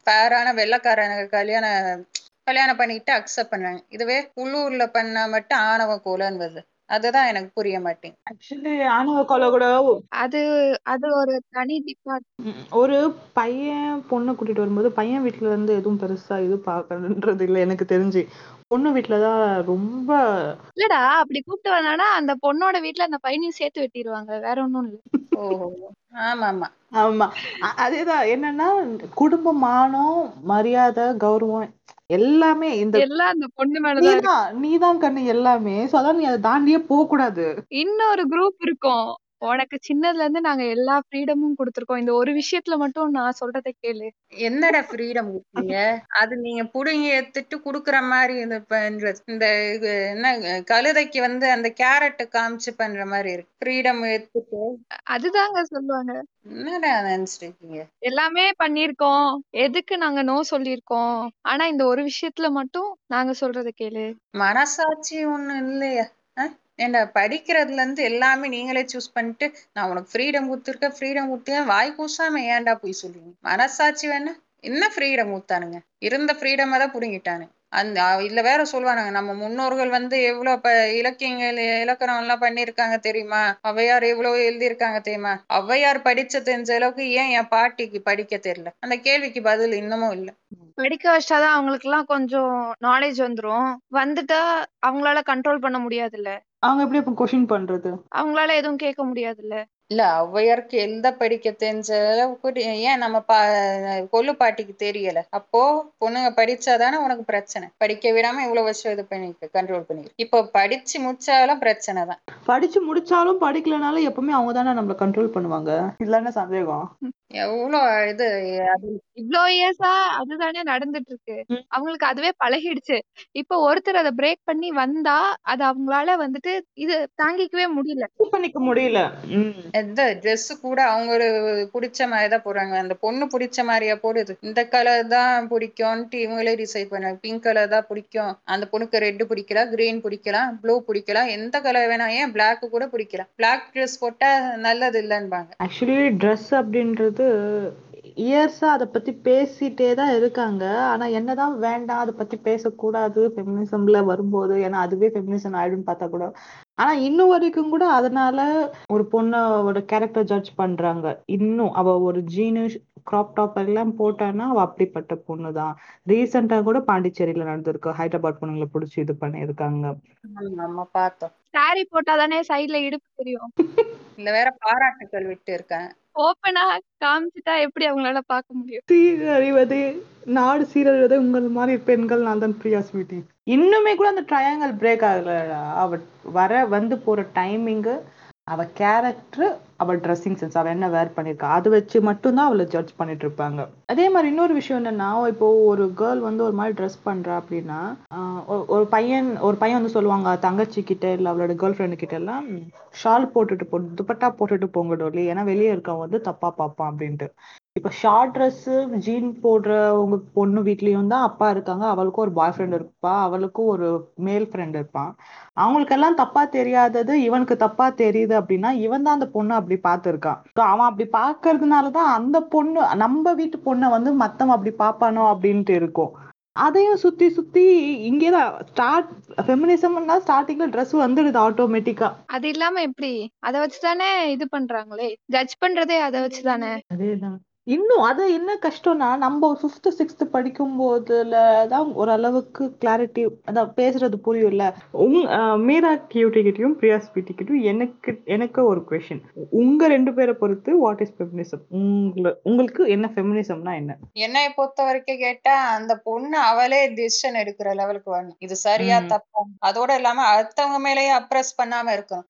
D: ஃபேரான வெள்ளைக்காரன கல்யாணம் கல்யாணம் பண்ணிக்கிட்டு அக்செப்ட் பண்றாங்க இதுவே உள்ளூர்ல பண்ணா மட்டும் ஆணவ கொலைன்னு வருது அதுதான் எனக்கு புரிய மாட்டேங்குது.
E: ஆக்சுவலி ஆணவ கொலை கூட
F: அது அது ஒரு தனி டிபார்ட்
E: ம், ஒரு பையன் பொண்ணை கூட்டிட்டு வரும்போது பையன் வீட்ல இருந்து எதுவும் பெருசா இது பார்க்கணுன்றது இல்லை எனக்கு தெரிஞ்சு. பொண்ணு வீட்டுலதான் ரொம்ப
F: இல்லடா அப்படி கூப்பிட்டு வந்தானா அந்த பொண்ணோட வீட்ல அந்த பையனையும் சேர்த்து வெட்டிடுவாங்க வேற ஒண்ணும் இல்ல.
D: ஆமா ஆமா.
E: ஆமா அதேதான். என்னன்னா குடும்ப மானம் மரியாதை கௌரவம் எல்லாமே இந்த
F: எல்லாம் அந்த பொண்ணு மேலதான்
E: நீதான் கண்ணு எல்லாமே. சோ அதான் நீ அதை தாண்டியே போக கூடாது
F: இன்னொரு குரூப் இருக்கும். உனக்கு சின்னதுல இருந்து நாங்க எல்லா ஃப்ரீடமும் கொடுத்துருக்கோம். இந்த ஒரு விஷயத்துல மட்டும் நான் சொல்றதை கேளு.
D: என்னடா ஃப்ரீடம் கொடுத்தீங்க? அது நீங்க புடுங்கி எடுத்துட்டு குடுக்குற மாதிரி இந்த இது என்ன கழுதைக்கு வந்து அந்த கேரட் காமிச்சு பண்ற மாதிரி இருக்கு. ஃப்ரீடம் எடுத்துட்டு.
F: அதுதாங்க சொல்லுவாங்க.
D: என்னடா நினைச்சிட்டு இருக்கீங்க
F: எல்லாமே பண்ணிருக்கோம் எதுக்கு நாங்க நோ சொல்லியிருக்கோம்? ஆனா இந்த ஒரு விஷயத்துல மட்டும் நாங்க சொல்றதை கேளு.
D: மனசாட்சி ஒண்ணும் இல்லையா. என்ன படிக்கிறதுல இருந்து எல்லாமே நீங்களே சூஸ் பண்ணிட்டு நான் உனக்கு ஃப்ரீடம் கொடுத்துருக்கேன் ஃப்ரீடம் கொடுத்தேன் வாய் கூசாம ஏன்டா போய் சொல்லுவீங்க மனசாட்சி வேணா என்ன ஃப்ரீடம் கொடுத்தானுங்க? இருந்த ஃப்ரீடமை தான் புடுங்கிட்டானுங்க அந்த அ- இதுல வேற சொல்லுவானுங்க நம்ம முன்னோர்கள் வந்து எவ்வளவு ப இலக்கியங்கள் இலக்கணம் எல்லாம் பண்ணியிருக்காங்க தெரியுமா? ஔவையார் எவ்வளவு எழுதியிருக்காங்க தெரியுமா? ஔவையார் படிச்ச தெரிஞ்ச அளவுக்கு ஏன் என் பாட்டிக்கு படிக்க தெரியல? அந்த கேள்விக்கு பதில் இன்னமும் இல்ல.
F: படிக்க வச்சாதான் அவங்களுக்கு எல்லாம் கொஞ்சம் நாலேஜ் வந்துரும். வந்துட்டா அவங்களால கண்ட்ரோல் பண்ண முடியாதுல்ல?
E: அவங்க எப்படி இப்ப கொஷின் பண்றது?
F: அவங்களால எதுவும் கேட்க முடியாதுல்ல?
D: இல்ல ஔவையாருக்கு எழுத படிக்க தெரிஞ்ச அளவுக்கு ஏன் நம்ம பா கொள்ளு பாட்டிக்கு தெரியல. அப்போ பொண்ணுங்க படிச்சாதானே உனக்கு பிரச்சனை. படிக்க விடாம இவ்வளவு வருஷம் இது பண்ணிருக்கு கண்ட்ரோல் பண்ணிருக்கு இப்போ படிச்சு முடிச்சாலும் பிரச்சனை தான்.
E: படிச்சு முடிச்சாலும் படிக்கலனாலும் எப்பவுமே அவங்க தானே நம்மள கண்ட்ரோல் பண்ணுவாங்க? இதுல என்ன சந்தேகம்?
D: எவ்வளோ இது அது
F: இவ்ளோ இயர்ஸா அதுதானே நடந்துட்டு இருக்கு
E: ம்.
F: அவங்களுக்கு அதுவே பழகிடுச்சு. இப்ப ஒருத்தர் அதை பிரேக் பண்ணி வந்தா அது அவங்களால வந்துட்டு இது தாங்கிக்கவே முடியல.
E: இது பண்ணிக்க முடியல. ம்.
D: இந்த Dress கூட அவங்க ஒரு பிடிச்ச மாதிரி தான் போடுறாங்க. அந்த பொண்ணு பிடிச்ச மாதிரியா போடுது. இந்த கலர் தான் பிடிக்கும்ன்ட்டு இவங்களே டிசைட் பண்ணாங்க பிங்க் கலர் தான் பிடிக்கும். அந்த பொண்ணுக்கு ரெட் பிடிக்கலாம் கிரீன் பிடிக்கலாம் ப்ளூ பிடிக்கலாம் எந்த கலர் வேணா. ஏன் Black கூட பிடிக்கலாம் Black Dress போட்டா நல்லது இல்லைன்பாங்க.
E: ஆக்சுவலி ட்ரெஸ் அப்படின்றது இயர்ஸா அதை பத்தி பேசிட்டே தான் இருக்காங்க. ஆனா என்னதான் வேண்டாம் அதை பத்தி பேசக்கூடாது ஃபெமினிசம்ல வரும்போது ஏன்னா அதுவே ஃபெமினிசம் ஆயிடும்னு பார்த்தா கூட. ஆனா இன்னும் வரைக்கும் கூட அதனால ஒரு பொண்ணோட கேரக்டர் ஜட்ஜ் பண்றாங்க. இன்னும் அவ ஒரு ஜீனு கிராப் டாப் எல்லாம் போட்டான்னா அவ அப்படிப்பட்ட பொண்ணு தான் ரீசெண்டா கூட பாண்டிச்சேரியில நடந்திருக்கு. ஹைதராபாத் பொண்ணுங்களை பிடிச்சி இது பண்ணியிருக்காங்க.
D: நம்ம பார்த்தோம்.
F: சாரி போட்டாதானே சைடுல இடுப்பு தெரியும்.
D: இல்ல வேற பாராட்டுக்கள் விட்டு இருக்கேன்
F: ஓப்பனா காமிச்சிட்டா எப்படி அவங்களால பார்க்க முடியும்?
E: சீரழிவதே நாடு சீரழிவதே உங்கள் மாதிரி பெண்கள் நான் தான் பிரியா ஸ்வீட்டி. இன்னுமே கூட அந்த ட்ரையாங்கல் பிரேக் ஆகலடா அவ வர வந்து போற டைமிங்கு அவ கேரக்டர் அவ ட்ரெஸ்ஸிங் சென்ஸ் அவ என்ன வேர் பண்ணிருக்கா அதை வச்சு மட்டும்தான் அவளை ஜட்ஜ் பண்ணிட்டு இருப்பாங்க அதே மாதிரி இன்னொரு விஷயம் என்னன்னா இப்போ ஒரு கேர்ள் வந்து ஒரு மாதிரி ட்ரெஸ் பண்றா அப்படின்னா ஆஹ் ஒரு- ஒரு பையன் ஒரு பையன் வந்து சொல்லுவாங்க தங்கச்சி கிட்ட இல்ல அவளோட கேர்ள் ஃப்ரெண்டு கிட்ட எல்லாம் ஷால் போட்டுட்டு போ துப்பட்டா போட்டுட்டு போங்க டோலி ஏன்னா வெளியே இருக்கவன் வந்து தப்பா பார்ப்பான் அப்படின்ட்டு. இப்ப ஷார்ட் ட்ரெஸ் ஜீன் போடுற உங்க பொண்ணு வீட்லயும் தான் அப்பா இருக்காங்க. அவளுக்கும் ஒரு பாய் ஃப்ரெண்ட் இருப்பா. அவளுக்கும் ஒரு மேல் ஃப்ரெண்ட் இருப்பான் அவங்களுக்கெல்லாம் தப்பா தெரியாதது இவனுக்கு தப்பா தெரியுது அப்படின்னா இவன் தான் அந்த பொண்ணை அப்படி பார்த்திருக்கான் அவன் அப்படி பார்க்கறதுனாலதான் அந்த பொண்ணு நம்ம வீட்டு பொண்ணை வந்து மத்தவன் அப்படி பார்ப்பானோ அப்படின்ட்டு இருக்கும். அதையும் சுத்தி சுத்தி இங்கேதான் ஸ்டார்ட் ஃபெமினிசம்னா ஸ்டார்டிங்ல ட்ரெஸ் வந்துடுது ஆட்டோமேட்டிக்கா
F: அது இல்லாம எப்படி? அத வச்சுதானே இது பண்றாங்களே? ஜட்ஜ் பண்றதே அத வச்சுதானே?
E: அதேதான். இன்னும் அது என்ன கஷ்டம்னா நம்ம ஃபிஃப்த் சிக்ஸ்த் படிக்கும் போதுல தான் ஓரளவுக்கு கிளாரிட்டி அதான் பேசுறது புரியும்ல. உங் மீரா கியூட்டி கிட்டயும் பிரியா ஸ்பீட்டி கிட்டயும் எனக்கு எனக்கு ஒரு கொஷின் உங்க ரெண்டு பேரை பொறுத்து வாட் இஸ் ஃபெமினிசம் உங்கள உங்களுக்கு என்ன ஃபெமினிசம்னா என்ன?
D: என்னைய பொறுத்த வரைக்கும் கேட்டா அந்த பொண்ணு அவளே டிசிஷன் எடுக்கிற லெவலுக்கு வரணும். இது சரியா. தப்பா? அதோட இல்லாம அடுத்தவங்க மேலயே அப்ரஸ் பண்ணாம இருக்கணும்.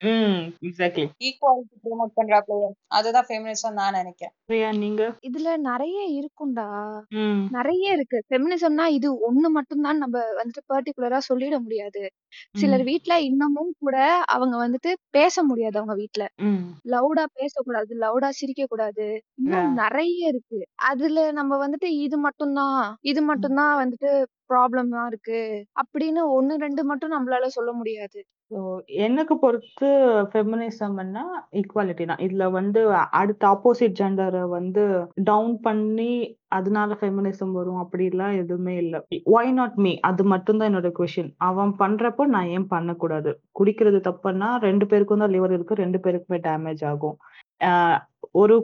D: ஈக்குவாலிட்டி ப்ரோமோட் பண்றாப்ல அதுதான் ஃபெமினிசம் நான் நினைக்கிறேன்.
E: பிரியா நீங்க?
F: இதுல நிறைய இருக்கும்டா.
E: ம்.
F: நிறைய இருக்கு. ஃபெமினிசம்னா இது ஒண்ணு மட்டும்தான் நம்ம வந்துட்டு பர்டிகுலரா சொல்லிட முடியாது. சிலர்
E: ம்.
F: வீட்ல இன்னமும் கூட அவங்க வந்துட்டு பேச முடியாது அவங்க வீட்ல.
E: ம்.
F: லவுடா பேசக்கூடாது லவுடா சிரிக்க கூடாது இன்னும் நிறைய இருக்கு. அதுல நம்ம வந்துட்டு இது மட்டும்தான் இது மட்டும்தான் வந்துட்டு ப்ராப்ளமா இருக்கு அப்படின்னு ஒண்ணு ரெண்டு மட்டும் நம்மளால சொல்ல முடியாது.
E: எனக்கு பொறுத்து ஃபெமினிசம்னா ஈக்குவாலிட்டி தான். இதுல வந்து அடுத்த ஆப்போசிட் ஜெண்டரை வந்து டவுன் பண்ணி அதனால ஃபெமினிசம் வரும் அப்படிலாம் எதுவுமே இல்லை. ஒய் நாட் மீ அது மட்டும்தான் என்னோட கொஷின் அவன் பண்றப்போ நான் ஏன் பண்ணக்கூடாது? குடிக்கிறது தப்புன்னா ரெண்டு பேருக்கும் தான் லிவர் இருக்கு ரெண்டு பேருக்குமே டேமேஜ் ஆகும். ஒரு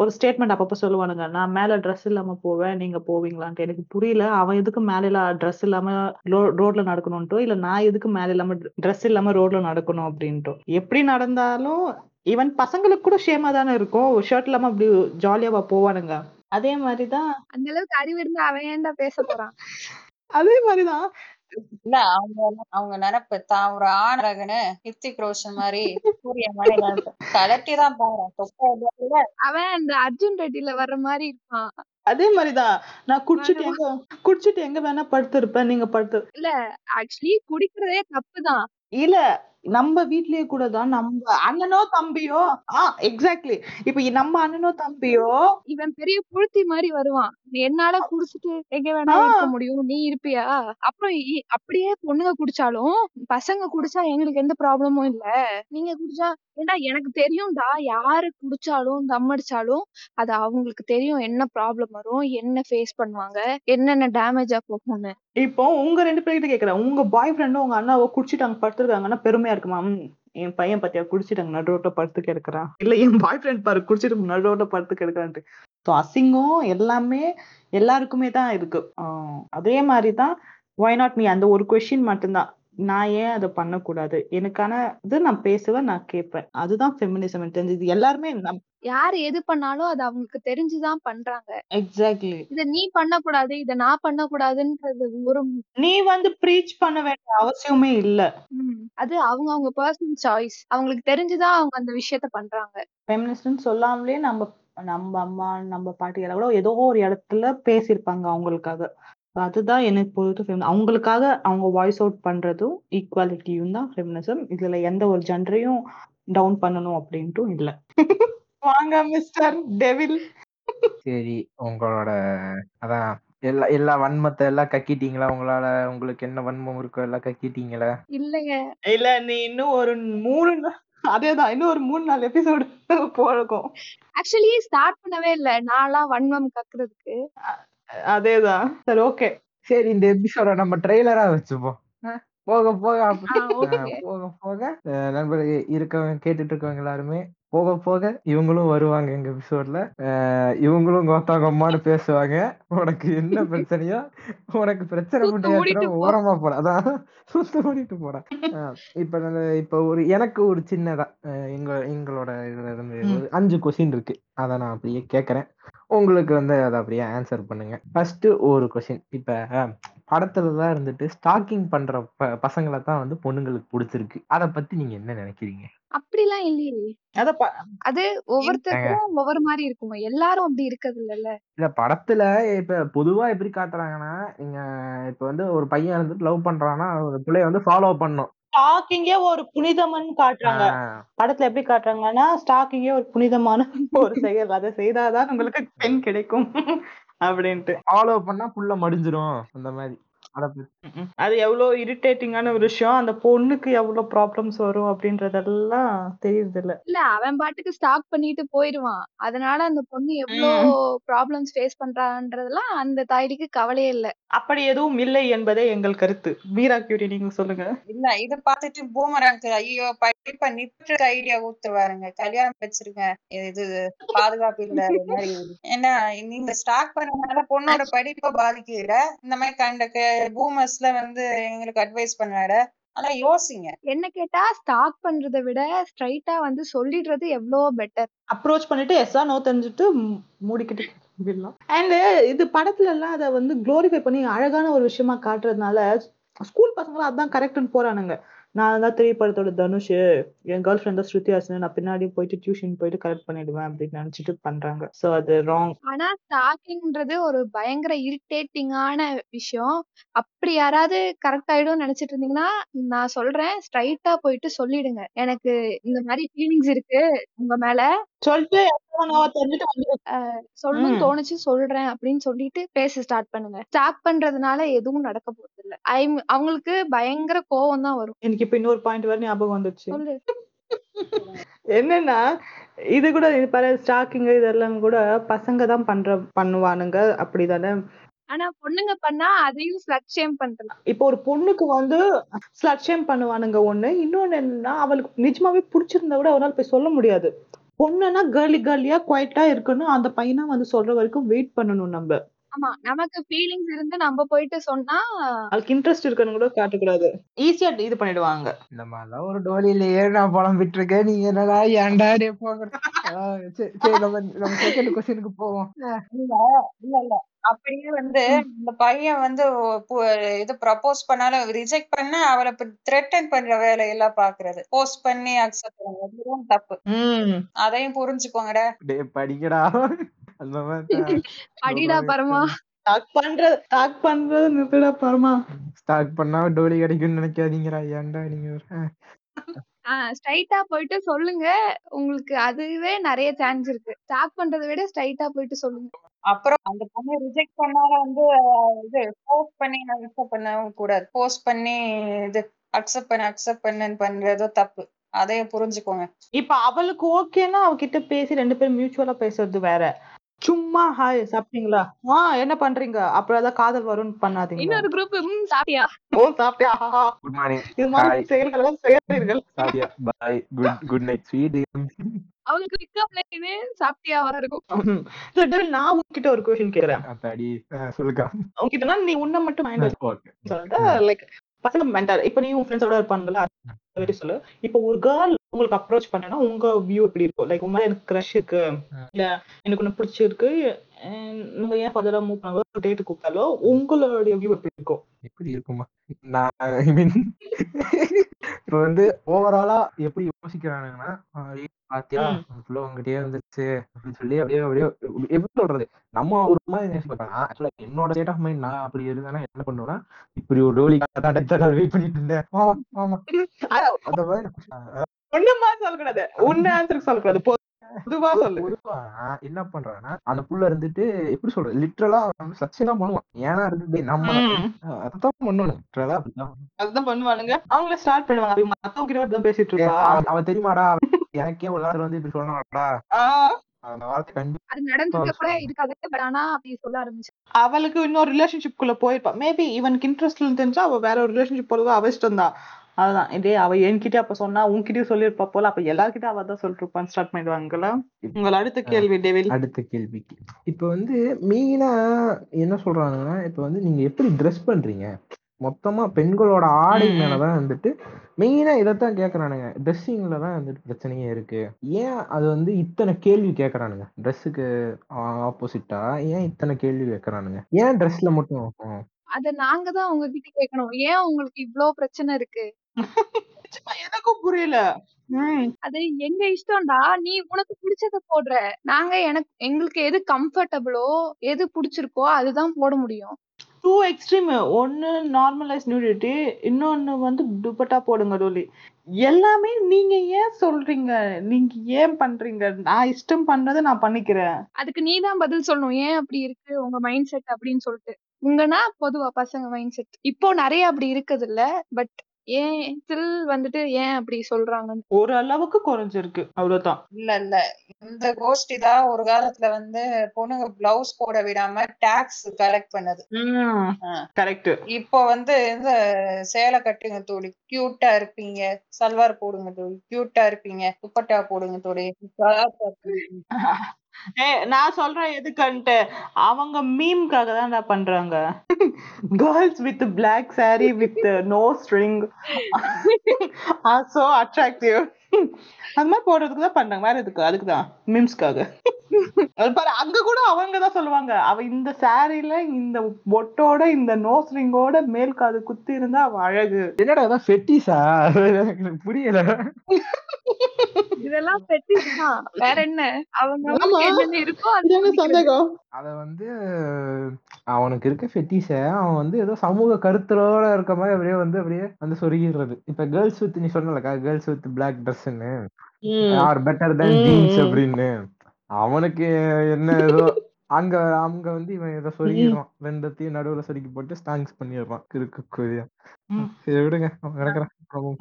E: ஒரு ஸ்டேட்மெண்ட் அப்பப்போ சொல்லுவானுங்க நான் மேல ட்ரெஸ் இல்லாம போவேன் நீங்க போவீங்களான்ட்டு. எனக்கு புரியல அவன் எதுக்கு மேல ட்ரெஸ் இல்லாம ரோட்ல நடக்கணும்ட்டோ இல்ல நான் எதுக்கு மேல இல்லாம ட்ரெஸ் இல்லாம ரோட்ல நடக்கணும் அப்படின்ட்டோ. எப்படி நடந்தாலும் ஈவன் பசங்களுக்கு கூட ஷேமா தானே இருக்கும். ஷர்ட் இல்லாம அப்படி ஜாலியாவா போவானுங்க. அதே மாதிரிதான்
F: அந்த அளவுக்கு அறிவு இருந்தா அவன் ஏன்டா பேச போறான்?
E: அதே மாதிரிதான்
D: இல்ல அவங்க அவங்க நினைப்பு. தான் ஒரு ஆணரகனு ஹித்திக் ரோஷன் மாதிரி சூரிய மாதிரி நினைப்பு கலட்டி தான் பாரு. தொப்பை இல்ல.
F: அவன் அந்த அர்ஜுன் ரெட்டில வர்ற மாதிரி இருப்பான்
E: அதே மாதிரிதான் நான் குடிச்சிட்டு எங்க குடிச்சிட்டு எங்க வேணா படுத்திருப்பேன். நீங்க படுத்து
F: இல்ல ஆக்சுவலி குடிக்கிறதே தப்புதான்.
E: இல்ல நம்ம வீட்லயே கூட தான் நம்ம அண்ணனோ தம்பியோ ஆ எக்ஸாக்ட்லி இப்ப நம்ம அண்ணனோ தம்பியோ
F: இவன் பெரிய புழுத்தி மாதிரி வருவான். என்னால குடிச்சிட்டு எங்க வேணா
E: ஆ.
F: இருக்க முடியும் நீ இருப்பியா? அப்புறம் அப்படியே பொண்ணுங்க குடிச்சாலும் பசங்க குடிச்சா எங்களுக்கு எந்த ப்ராப்ளமும் இல்ல. நீங்க குடிச்சா ஏன்னா எனக்கு தெரியும்டா யாரு குடிச்சாலும் தம் அடிச்சாலும் அது அவங்களுக்கு தெரியும் என்ன ப்ராப்ளம் வரும் என்ன ஃபேஸ் பண்ணுவாங்க என்னென்ன டேமேஜா போகும்னு.
E: இப்போ உங்க ரெண்டு பேர்கிட்ட கேக்குறேன். உங்க பாய் ஃப்ரெண்டும் உங்க அண்ணாவோ குடிச்சிட்டாங்க படுத்துருக்காங்கன்னா பெருமையா இருக்குமா? என் பையன் பத்தியா குடிச்சிட்டாங்க நடு ரோட்ல படுத்து கிடக்குறான். இல்ல என் பாய் ஃப்ரெண்ட் பாரு குடிச்சிட்டு நடு ரோட்ல படுத்து கிடக்குறான்ட்டு. ஸோ அசிங்கம் எல்லாமே எல்லாருக்குமே தான் இருக்கு. ஆஹ் அதே மாதிரி தான் ஒய் நாட் மீ அந்த ஒரு கொஷின் மட்டும்தான். நான் ஏன் அதை பண்ணக்கூடாது? எனக்கான இது நான் பேசுவேன் நான் கேட்பேன். அதுதான் ஃபெமினிசம் எனக்கு தெரிஞ்சு. இது எல்லாருமே
F: யாரு எது பண்ணாலும் அது அவங்களுக்கு தெரிஞ்சுதான் பண்றாங்க.
E: எக்ஸாக்ட்லி
F: இத நீ பண்ணக்கூடாது இத நான் பண்ணக்கூடாதுன்றது ஒரு
E: நீ வந்து ப்ரீச் பண்ண வேண்டிய அவசியமே இல்ல.
F: அது அவங்க அவங்க பர்சனல் சாய்ஸ் அவங்களுக்கு தெரிஞ்சுதான் அவங்க அந்த விஷயத்த பண்றாங்க.
E: ஃபெமினிஸ்ட்னு சொல்லாமலே நம்ம நம்ம அம்மா நம்ம பாட்டிகளை கூட ஏதோ ஒரு இடத்துல பேசியிருப்பாங்க அவங்களுக்காக. அதுதான் எனக்கு பொறுத்து அவங்களுக்காக அவங்க வாய்ஸ் அவுட் பண்றதும் ஈக்குவாலிட்டியும் தான் ஃபெமினிசம் இதுல எந்த ஒரு ஜெண்டரையும் டவுன் பண்ணணும் அப்படின்ட்டும் இல்ல. வாங்க மிஸ்டர் டெவில்
B: சரி உங்களோட அதான் எல்லா எல்லா வன்மத்தை எல்லாம் கக்கிட்டீங்களா? உங்களால உங்களுக்கு என்ன வன்மம் இருக்கோ எல்லாம் கக்கிட்டீங்களா?
F: இல்லைங்க.
E: இல்ல நீ இன்னும் ஒரு மூணு அதேதான் இன்னும் ஒரு மூணு நாலு எபிசோடு போகும்
F: ஆக்சுவலி ஸ்டார்ட் பண்ணவே இல்ல. நான்லாம் வன்மம் கக்குறதுக்கு.
E: அதேதான். சரி ஓகே
B: சரி இந்த எபிசோட நம்ம ட்ரெய்லரா வச்சுப்போம். போக போக போக போக. நண்பர்கள் இருக்கவங்க கேட்டுட்டு இருக்கவங்க எல்லாருமே போக போக இவங்களும் வருவாங்க எங்க எபிசோட்ல இவங்களும் கோத்தாங்கம்மான்னு பேசுவாங்க. உனக்கு என்ன பிரச்சனையோ உனக்கு பிரச்சனை பண்ணியாச்சுன்னா. ஓரமா போட. அதான் சுத்த ஓடிட்டு போட. இப்ப இப்ப ஒரு எனக்கு ஒரு சின்னதா எங்க எங்களோட இதுல இருந்து அஞ்சு கொஸ்டின் இருக்கு. அதை நான் அப்படியே கேக்குறேன். உங்களுக்கு வந்து அதை அப்படியே ஆன்சர் பண்ணுங்க. ஃபர்ஸ்ட் ஒரு கொஸ்டின் இப்ப படத்துல தான் இருந்துட்டு ஸ்டாக்கிங் பண்ற ப- பசங்களை தான் வந்து பொண்ணுங்களுக்கு பிடிச்சிருக்கு. அத பத்தி நீங்க என்ன நினைக்கிறீங்க?
F: அப்படிலாம் இல்லையே.
E: அத
F: ஒவ்வொருத்தருக்கும் ஒவ்வொரு மாதிரி இருக்குமா. எல்லாரும் அப்படி இருக்கிறது இல்லல்ல
B: இல்ல படத்துல இப்ப பொதுவா எப்படி காட்டுறாங்கன்னா நீங்க இப்ப வந்து ஒரு பையன் வந்துட்டு லவ் பண்றான்னா ஒரு பிள்ளைய வந்து ஃபாலோ பண்ணும்.
E: ஸ்டாக்கிங்கே ஒரு புனிதம்னு காட்டுறாங்க. படத்துல எப்படி காட்டுறாங்கன்னா ஸ்டாக்கிங்கே ஒரு புனிதமான ஒரு செயல். அதை செய்தாதான் உங்களுக்கு பெண் கிடைக்கும். அப்படின்ட்டு.
B: ஃபாலோ பண்ணா புள்ள மடிஞ்சிரும் அந்த மாதிரி. அத
E: எவ்வளோ இரிட்டேட்டிங்கான ஒரு விஷயம். அந்த பொண்ணுக்கு எவ்வளோ ப்ராப்ளம்ஸ் வரும் அப்படின்றதெல்லாம் தெரியுது இல்ல
F: இல்ல அவன் பாட்டுக்கு ஸ்டாக் பண்ணிட்டு போயிருவான். அதனால அந்த பொண்ணு எவ்வளோ. ப்ராப்ளம்ஸ் ஃபேஸ் பண்றான்றதெல்லாம் அந்த தாய்க்கு கவலையே இல்ல.
E: அப்படி எதுவும் இல்லை என்பதே எங்கள் கருத்து. மீரா கியூரி நீங்க சொல்லுங்க.
D: இல்ல இத பாத்துட்டு பூமராங்க்கு ஐயோ படிப்ப நிற்று ஐடியா ஊத்துவாருங்க கல்யாணம் வச்சிருங்க. இது பாதுகாப்பு இல்ல ஏன்னா நீங்க ஸ்டார்ட் பண்ணனால பொண்ணோட படிப்பை பாதிக்குதுல இந்த மாதிரி கண்ட பூமர்ஸ்ல வந்து எங்களுக்கு அட்வைஸ் பண்ணாரு ஆனா யோசிங்க.
F: என்ன கேட்டா ஸ்டாக் பண்றதை விட ஸ்ட்ரைட்டா வந்து சொல்லிடுறது எவ்வளோ பெட்டர்
E: அப்ரோச் பண்ணிட்டு எஸ்ஸா நோ தெரிஞ்சுட்டு மூடிக்கிட்டு அண்ட் இது படத்துல எல்லாம் அதை வந்து க்ளோரிஃபை பண்ணி அழகான ஒரு விஷயமா காட்டுறதுனால ஸ்கூல் பசங்களும் அதான் கரெக்ட்னு போறானுங்க. நான் தான் திரைப்படத்தோட தனுஷ் என் கேர்ள் ஃப்ரெண்ட் தான் ஸ்ருதி ஹாசன். நான் பின்னாடி போயிட்டு டியூஷன் போயிட்டு கரெக்ட் பண்ணிடுவேன் அப்படின்னு நினைச்சிட்டு பண்றாங்க. சோ அது ராங்
F: ஆனா ஸ்டாக்கிங்ன்றது ஒரு பயங்கர இரிட்டேட்டிங்கான விஷயம். அப்படி யாராவது கரெக்ட் ஆயிடும் நினைச்சிட்டு இருந்தீங்கன்னா நான் சொல்றேன் ஸ்ட்ரைட்டா போயிட்டு சொல்லிடுங்க. எனக்கு இந்த மாதிரி ஃபீலிங்ஸ் இருக்கு உங்க மேல.
E: நோவா தெரிஞ்சுட்டு வந்து
F: சொல்லணும்னு
E: ம்.
F: தோணுச்சு சொல்றேன் அப்படின்னு சொல்லிட்டு பேச ஸ்டார்ட் பண்ணுங்க. ஸ்டாக் பண்றதுனால எதுவும் நடக்க போறது இல்ல. ஐ அவங்களுக்கு பயங்கர கோவம் தான் வரும்.
E: எனக்கு இப்ப இன்னொரு பாயிண்ட் வர ஞாபகம் வந்துச்சு.
F: சொல்லு.
E: என்னன்னா இது கூட இது பாரு ஸ்டாக்கிங் இதெல்லாம் கூட பசங்க தான் பண்ற பண்ணுவானுங்க. அப்படிதானே?
F: ஆனா பொண்ணுங்க பண்ணா அதையும் ஸ்லட் ஷேம் பண்றது
E: இப்போ ஒரு பொண்ணுக்கு வந்து ஸ்லட் ஷேம் பண்ணுவானுங்க ஒண்ணு. இன்னொன்னு என்னன்னா அவளுக்கு நிஜமாவே பிடிச்சிருந்தா கூட அவனால போய் சொல்ல முடியாது. பொண்ணுன்னா கேர்லி கேர்லியா குவைட்டா இருக்கணும். அந்த பையனா வந்து சொல்ற வரைக்கும் வெயிட் பண்ணணும் நம்ம.
F: ஆமா நமக்கு ஃபீலிங்ஸ் இருந்து நம்ம போயிட்டு சொன்னா
E: அவளுக்கு இன்ட்ரெஸ்ட் இருக்குன்னு கூட காட்டக்கூடாது. ஈஸியா இது பண்ணிடுவாங்க.
B: இந்த மாதிரிலாம் ஒரு டோலியில ஏறி நான் புலம்பிட்டு இருக்கேன் நீங்க என்னடா ஏன்டா டே போங்க சரி நம்ம நம்ம செகண்ட் கொஸ்டினுக்கு போவோம்.
D: இல்ல இல்ல இல்ல அப்படியே வந்து இந்த பையன் வந்து இது ப்ரப்போஸ் பண்ணாலும் ரிஜெக்ட் பண்ண அவளை த்ரெட்டன் பண்ற வேலையெல்லாம் பாக்குறது போஸ்ட் பண்ணி அக்செப்ட் பண்ணுறது தப்பு.
E: உம்
D: அதையும் புரிஞ்சுக்கோங்கடா.
B: படிக்கடா. அந்த மாதிரி
F: அடிடா பரமா.
E: டாக் பண்றது டாக் பண்றது நிறுத்தடா பரமா.
B: ஸ்டார்ட் பண்ணா டோலி கிடைக்கும்னு நினைக்காதீங்கடா ஏன்டா நீங்க?
F: ஸ்ட்ரைட்டா போயிட்டு சொல்லுங்க. உங்களுக்கு அதுவே நிறைய சான்ஸ் இருக்கு. ஸ்டாக் பண்றதை விட ஸ்ட்ரைட்டா போயிட்டு சொல்லுங்க.
D: அப்புறம் அந்த பொண்ணு ரிஜெக்ட் பண்ணாலும் வந்து இது போஸ்ட் பண்ணி அக்செப்ட் பண்ணவும் கூடாது. போஸ்ட் பண்ணி இது அக்செப்ட் பண்ண அக்செப்ட் பண்ணுன்னு பண்றதும் தப்பு. அதையும் புரிஞ்சுக்கோங்க.
E: இப்ப அவளுக்கு ஓகேன்னா அவகிட்ட பேசி ரெண்டு பேரும் மியூச்சுவலா பேசுறது வேற. சும்மா ஹாய் சாப்பிட்டீங்களா? ஆ என்ன பண்றீங்க? அப்புறம் ஏதாவது காதல் வரும்னு பண்ணாதீங்க
F: இன்னொரு குரூப் ம் சாப்பிட்டியா?
E: ஓ சாப்பிட்டியா?
B: குட் மார்னிங்
E: இது மாதிரி செயல்கள் எல்லாம் செய்யாதீர்கள்.
B: சாரியா bye good good night sweet
F: அவங்களுக்கு பிக்கப் லைனு சாப்பிட்டியா? வர இருக்கும்.
E: Devil, நான் உன்கிட்ட ஒரு கொஸ்டின் கேக்குறேன்.
B: அத்தாடி சொல்லுக்கா.
E: உன்கிட்டனா நீ உன்னை மட்டும் மைண்ட்
B: ஓகே
E: சொல்லிட்டு லைக் பசங்க மென்டல் இப்ப நீ உன் ஃப்ரெண்ட்ஸோட இருப்பாங்கல்ல பத்தி சொல்லு. இப்போ ஒரு கேர்ள் உங்களுக்கு அப்ரோச் பண்ணனா உங்க வியூ எப்படி இருக்கும்? லைக் உங்க எனக்கு க்ரஷ் இருக்கு. இல்ல எனக்கு ஒண்ணு பிடிச்சிருக்கு. நீங்க ஏன் ஃபர்தரா மூவ் பண்ணாலும் டேட் கூப்பிட்டாலோ உங்களுடைய வியூ எப்படி இருக்கும்?
B: எப்படி இருக்குமா? நான் ஐ மீன் இப்போ வந்து ஓவராலா எப்படி யோசிக்கிறானுங்கன்னா பாத்தியா புள்ள உங்ககிட்டயே வந்துருச்சு அப்படின்னு சொல்லி அப்படியே அப்படியே எப்படி சொல்றது? நம்ம ஒரு மாதிரி பார்க்கலாம் ஆக்சுவலா என்னோட ஸ்டேட் ஆஃப் மைண்ட் நான் அப்படி இருந்தேன்னா என்ன பண்ணுவேன்னா இப்படி ஒரு டோலி வெயிட் பண்ணிட்டு இருந்தேன். ஆமா ஆமா அந்த மாதிரி ஆஹ்
E: ஒண்ணுமா சொல்லக்கூடாது. உன்ன ஆன்சருக்கு சொல்லக்கூடாது. பொதுவா சொல்லு.
B: பொதுவா நான் என்ன பண்றேன்னா அந்த புள்ள இருந்துட்டு எப்படி சொல்றது? லிட்டரலா சச்சின் தான் பண்ணுவான். ஏன்னா நம்ம. அதான் பண்ணணும் லிட்டரலா
E: அதுதான் பண்ணுவானுங்க. அவங்களே ஸ்டார்ட் பண்ணுவாங்க. மத்தவங்க கிட்ட தான் பேசிட்டு இருக்கா
B: அவன் தெரியுமாடா? எனக்கே ஒரு நாள் வந்து இப்படி சொன்னாடா
E: ஆஹ்
B: அந்த வார்த்தை கண்டிப்பா
F: அது நடந்திருக்க கூட இருக்காது. பட் ஆனா அப்படி சொல்ல ஆரம்பிச்சு.
E: அவளுக்கு இன்னொரு ரிலேஷன்ஷிப் குள்ள போயிருப்பா. மேபி இவனுக்கு இன்ட்ரெஸ்ட் தெரிஞ்சா அவ வேற ஒரு ரிலேஷன்ஷிப் போறது அவ இஷ்டம் தான் அதுதான் இதே அவ என்கிட்ட அப்ப சொன்னா உன்கிட்டயும் சொல்லியிருப்பா போல. அப்ப எல்லார்கிட்ட அவ தான் சொல்லிட்டு இருப்பான்னு ஸ்டார்ட் பண்ணிடுவாங்கல்ல உங்கள் அடுத்த கேள்வி டேவில்
B: அடுத்த கேள்விக்கு. இப்போ வந்து மெயினா என்ன சொல்றாங்கன்னா இப்போ வந்து நீங்க எப்படி ட்ரெஸ் பண்றீங்க? மொத்தமா பெண்களோட ஆடை. மேலதான் வந்துட்டு மெயினா இதைத்தான் கேக்குறானுங்க. ட்ரெஸ்ஸிங்ல தான் வந்துட்டு பிரச்சனையே இருக்கு. ஏன் அது வந்து இத்தனை கேள்வி கேக்குறானுங்க? ட்ரெஸ்ஸுக்கு ஆப்போசிட்டா ஏன் இத்தனை கேள்வி கேக்குறானுங்க? ஏன் ட்ரெஸ்ல மட்டும்.
F: அத நாங்க தான் உங்ககிட்ட கேட்கணும் ஏன் உங்களுக்கு இவ்ளோ பிரச்சனை இருக்கு?
E: நிஜமா எனக்கும் புரியல. ம்.
F: அது எங்க இஷ்டம்டா நீ உனக்கு பிடிச்சத போடுற. நாங்க எனக்கு எங்களுக்கு எது கம்ஃபர்டபுளோ எது பிடிச்சிருக்கோ அதுதான் போட முடியும்.
E: டூ எக்ஸ்ட்ரீம் ஒன்னு நார்மலைஸ் நியூடிட்டி இன்னொன்னு வந்து துப்பட்டா போடுங்க டோலி எல்லாமே நீங்க ஏன் சொல்றீங்க? நீங்க ஏன் பண்றீங்க? நான் இஷ்டம் பண்றதை நான் பண்ணிக்கிறேன்.
F: அதுக்கு நீ தான் பதில் சொல்லணும். ஏன் அப்படி இருக்கு? உங்க மைண்ட் செட் அப்படின்னு சொல்லிட்டு. உங்கன்னா பொதுவா பசங்க மைண்ட் செட் இப்போ நிறைய அப்படி இருக்குது இல்ல பட் ஏன் ஸ்டில் வந்துட்டு ஏன் அப்படி சொல்றாங்கன்னு?
E: ஒரு அளவுக்கு குறைஞ்சிருக்கு. அவ்வளவுதான்.
D: இல்ல இல்ல. இந்த கோஷ்டி தான் ஒரு காலத்துல வந்து பொண்ணுங்க பிளவுஸ் போட விடாம டாக்ஸ் கலெக்ட் பண்ணது.
E: கரெக்ட்
D: இப்போ வந்து இந்த சேலை கட்டுங்க தோழி. கியூட்டா இருப்பீங்க. சல்வார் போடுங்க தோழி. கியூட்டா இருப்பீங்க. துப்பட்டா போடுங்க தோழி.
E: ஏ நான் சொல்றேன் எதுக்குன்ட்டு. அவங்க மீம்காக தான் பண்றாங்க. Girls with black saree with no string are so attractive அந்த மாதிரி போடுறதுக்கு தான் பண்றாங்க வேற எதுக்கு? அதுக்கு தான் மீம்ஸ்க்காக அது பாரு அங்க கூட அவங்க தான் சொல்லுவாங்க. அவ இந்த சாரில இந்த பொட்டோட இந்த நோஸ் ரிங்கோட மேல் காது குத்தி இருந்தா அவ அழகு.
B: என்னடா அதான் ஃபெட்டிஸா எனக்கு புரியல.
F: இதெல்லாம் வேற என்ன? அவங்க என்னென்ன இருக்கோ அது.
E: சந்தேகம்.
B: அத வந்து அவனுக்கு இருக்க ஃபெட்டிஷ அவன் வந்து ஏதோ சமூக கருத்தலோட இருக்க மாதிரி அப்படியே வந்து அப்படியே வந்து சொருகிடுறது. இப்ப கேர்ள்ஸ் வித் நீ சொன்னலக்கா கேர்ள்ஸ் வித் பிளாக் ட்ரெஸ்ன்னு ஆர் பெட்டர் ஜீன்ஸ்
E: ம்.
B: அப்படின்னு. அவனுக்கு என்ன ஏதோ அங்க அங்க வந்து இவன் ஏதோ சொருகிடுறான் ரெண்டத்தையும் நடுவுல சொருக்கி போட்டு ஸ்டாங்ஸ் பண்ணிடுறான் கிறுக்கு. சரி விடுங்க.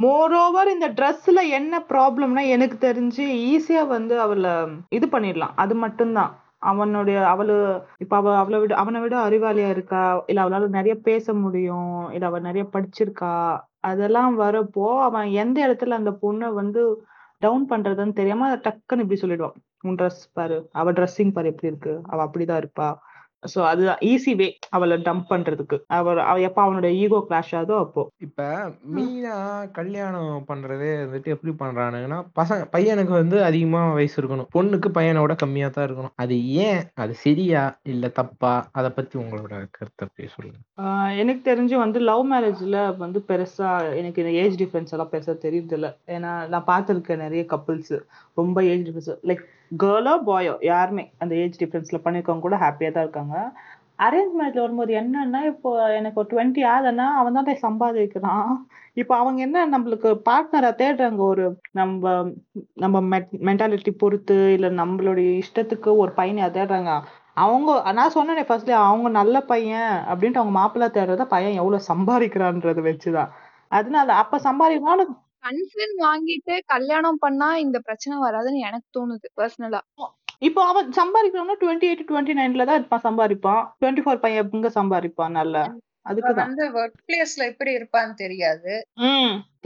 E: மோரோவர் இந்த ட்ரெஸ்ல என்ன ப்ராப்ளம்னா எனக்கு தெரிஞ்சு ஈஸியா வந்து அவளை இது பண்ணிடலாம். அது மட்டும்தான். அவனுடைய அவளு இப்ப அவ அவளை விட அவனை விட அறிவாளியா இருக்கா? இல்ல அவளால நிறைய பேச முடியும். இல்ல அவ நிறைய படிச்சிருக்கா? அதெல்லாம் வரப்போ அவன் எந்த இடத்துல அந்த பொண்ணை வந்து டவுன் பண்றதுன்னு தெரியாம டக்குன்னு இப்படி சொல்லிடுவான். உன் ட்ரெஸ் பாரு. அவ ட்ரெஸ்ஸிங் பாரு எப்படி இருக்கு? அவ அப்படிதான் இருப்பா. சோ அது ஈஸி வே அவளை டம்ப் பண்றதுக்கு. அவ அவ எப்ப அவனோட ஈகோ கிளாஷ் ஆகுதோ அப்போ.
B: இப்ப மீனா கல்யாணம் பண்றதே வந்துட்டு எப்படி பண்றானுங்கன்னா பசங்க பையனுக்கு வந்து அதிகமா வயசு இருக்கணும். பொண்ணுக்கு பையனோட கம்மியா தான் இருக்கணும். அது ஏன்? அது சரியா இல்ல தப்பா? அத பத்தி உங்களோட கருத்தை அப்படியே சொல்லுங்க.
E: எனக்கு தெரிஞ்சு வந்து லவ் மேரேஜ்ல வந்து பெருசா எனக்கு இந்த ஏஜ் டிஃபரன்ஸ் எல்லாம் பெருசா தெரியுது இல்ல ஏன்னா நான் பார்த்திருக்கேன் நிறைய கப்புள்ஸ் ரொம்ப ஏஜ் டிஃபரன்ஸ் லைக் கேர்ளோ பாயோ யாருமே. அந்த ஏஜ் டிஃப்ரென்ஸில் பண்ணிருக்கவங்க கூட ஹாப்பியா தான் இருக்காங்க. அரேஞ்ச் மேரேஜில் வரும்போது என்னன்னா இப்போ எனக்கு ஒரு டுவெண்ட்டி ஆகுதுன்னா அவன் தான் சம்பாதிக்கிறான். இப்போ அவங்க என்ன நம்மளுக்கு பார்ட்னரா தேடுறாங்க? ஒரு நம்ம நம்ம மென்டாலிட்டி பொறுத்து இல்ல நம்மளுடைய இஷ்டத்துக்கு ஒரு பையனை தேடுறாங்க. அவங்க நான் சொன்னேன் ஃபர்ஸ்ட்ல அவங்க நல்ல பையன் அப்படின்ட்டு அவங்க மாப்பிள்ளை தேடுறத பையன் எவ்வளவு சம்பாதிக்கிறான்றது வச்சுதான். அதனால அப்ப சம்பாதிக்கணும்
F: கன்சர்ன் வாங்கிட்டு கல்யாணம் பண்ணா இந்த பிரச்சனை வராதுன்னு எனக்கு தோணுது பர்சனலா
E: இப்போ அவன் சம்பாதிக்கிறான்னா டுவெண்ட்டி எயிட் டுவெண்ட்டி நைன்ல தான் இருப்பான் சம்பாதிப்பான். டுவெண்ட்டி ஃபோர் பையன் எங்க சம்பாதிப்பான் நல்ல?
D: அவ
E: அதுக்குதான்.
D: வந்து ஒர்க் பிளேஸ்ல எப்படி இருப்பான்னு தெரியாது.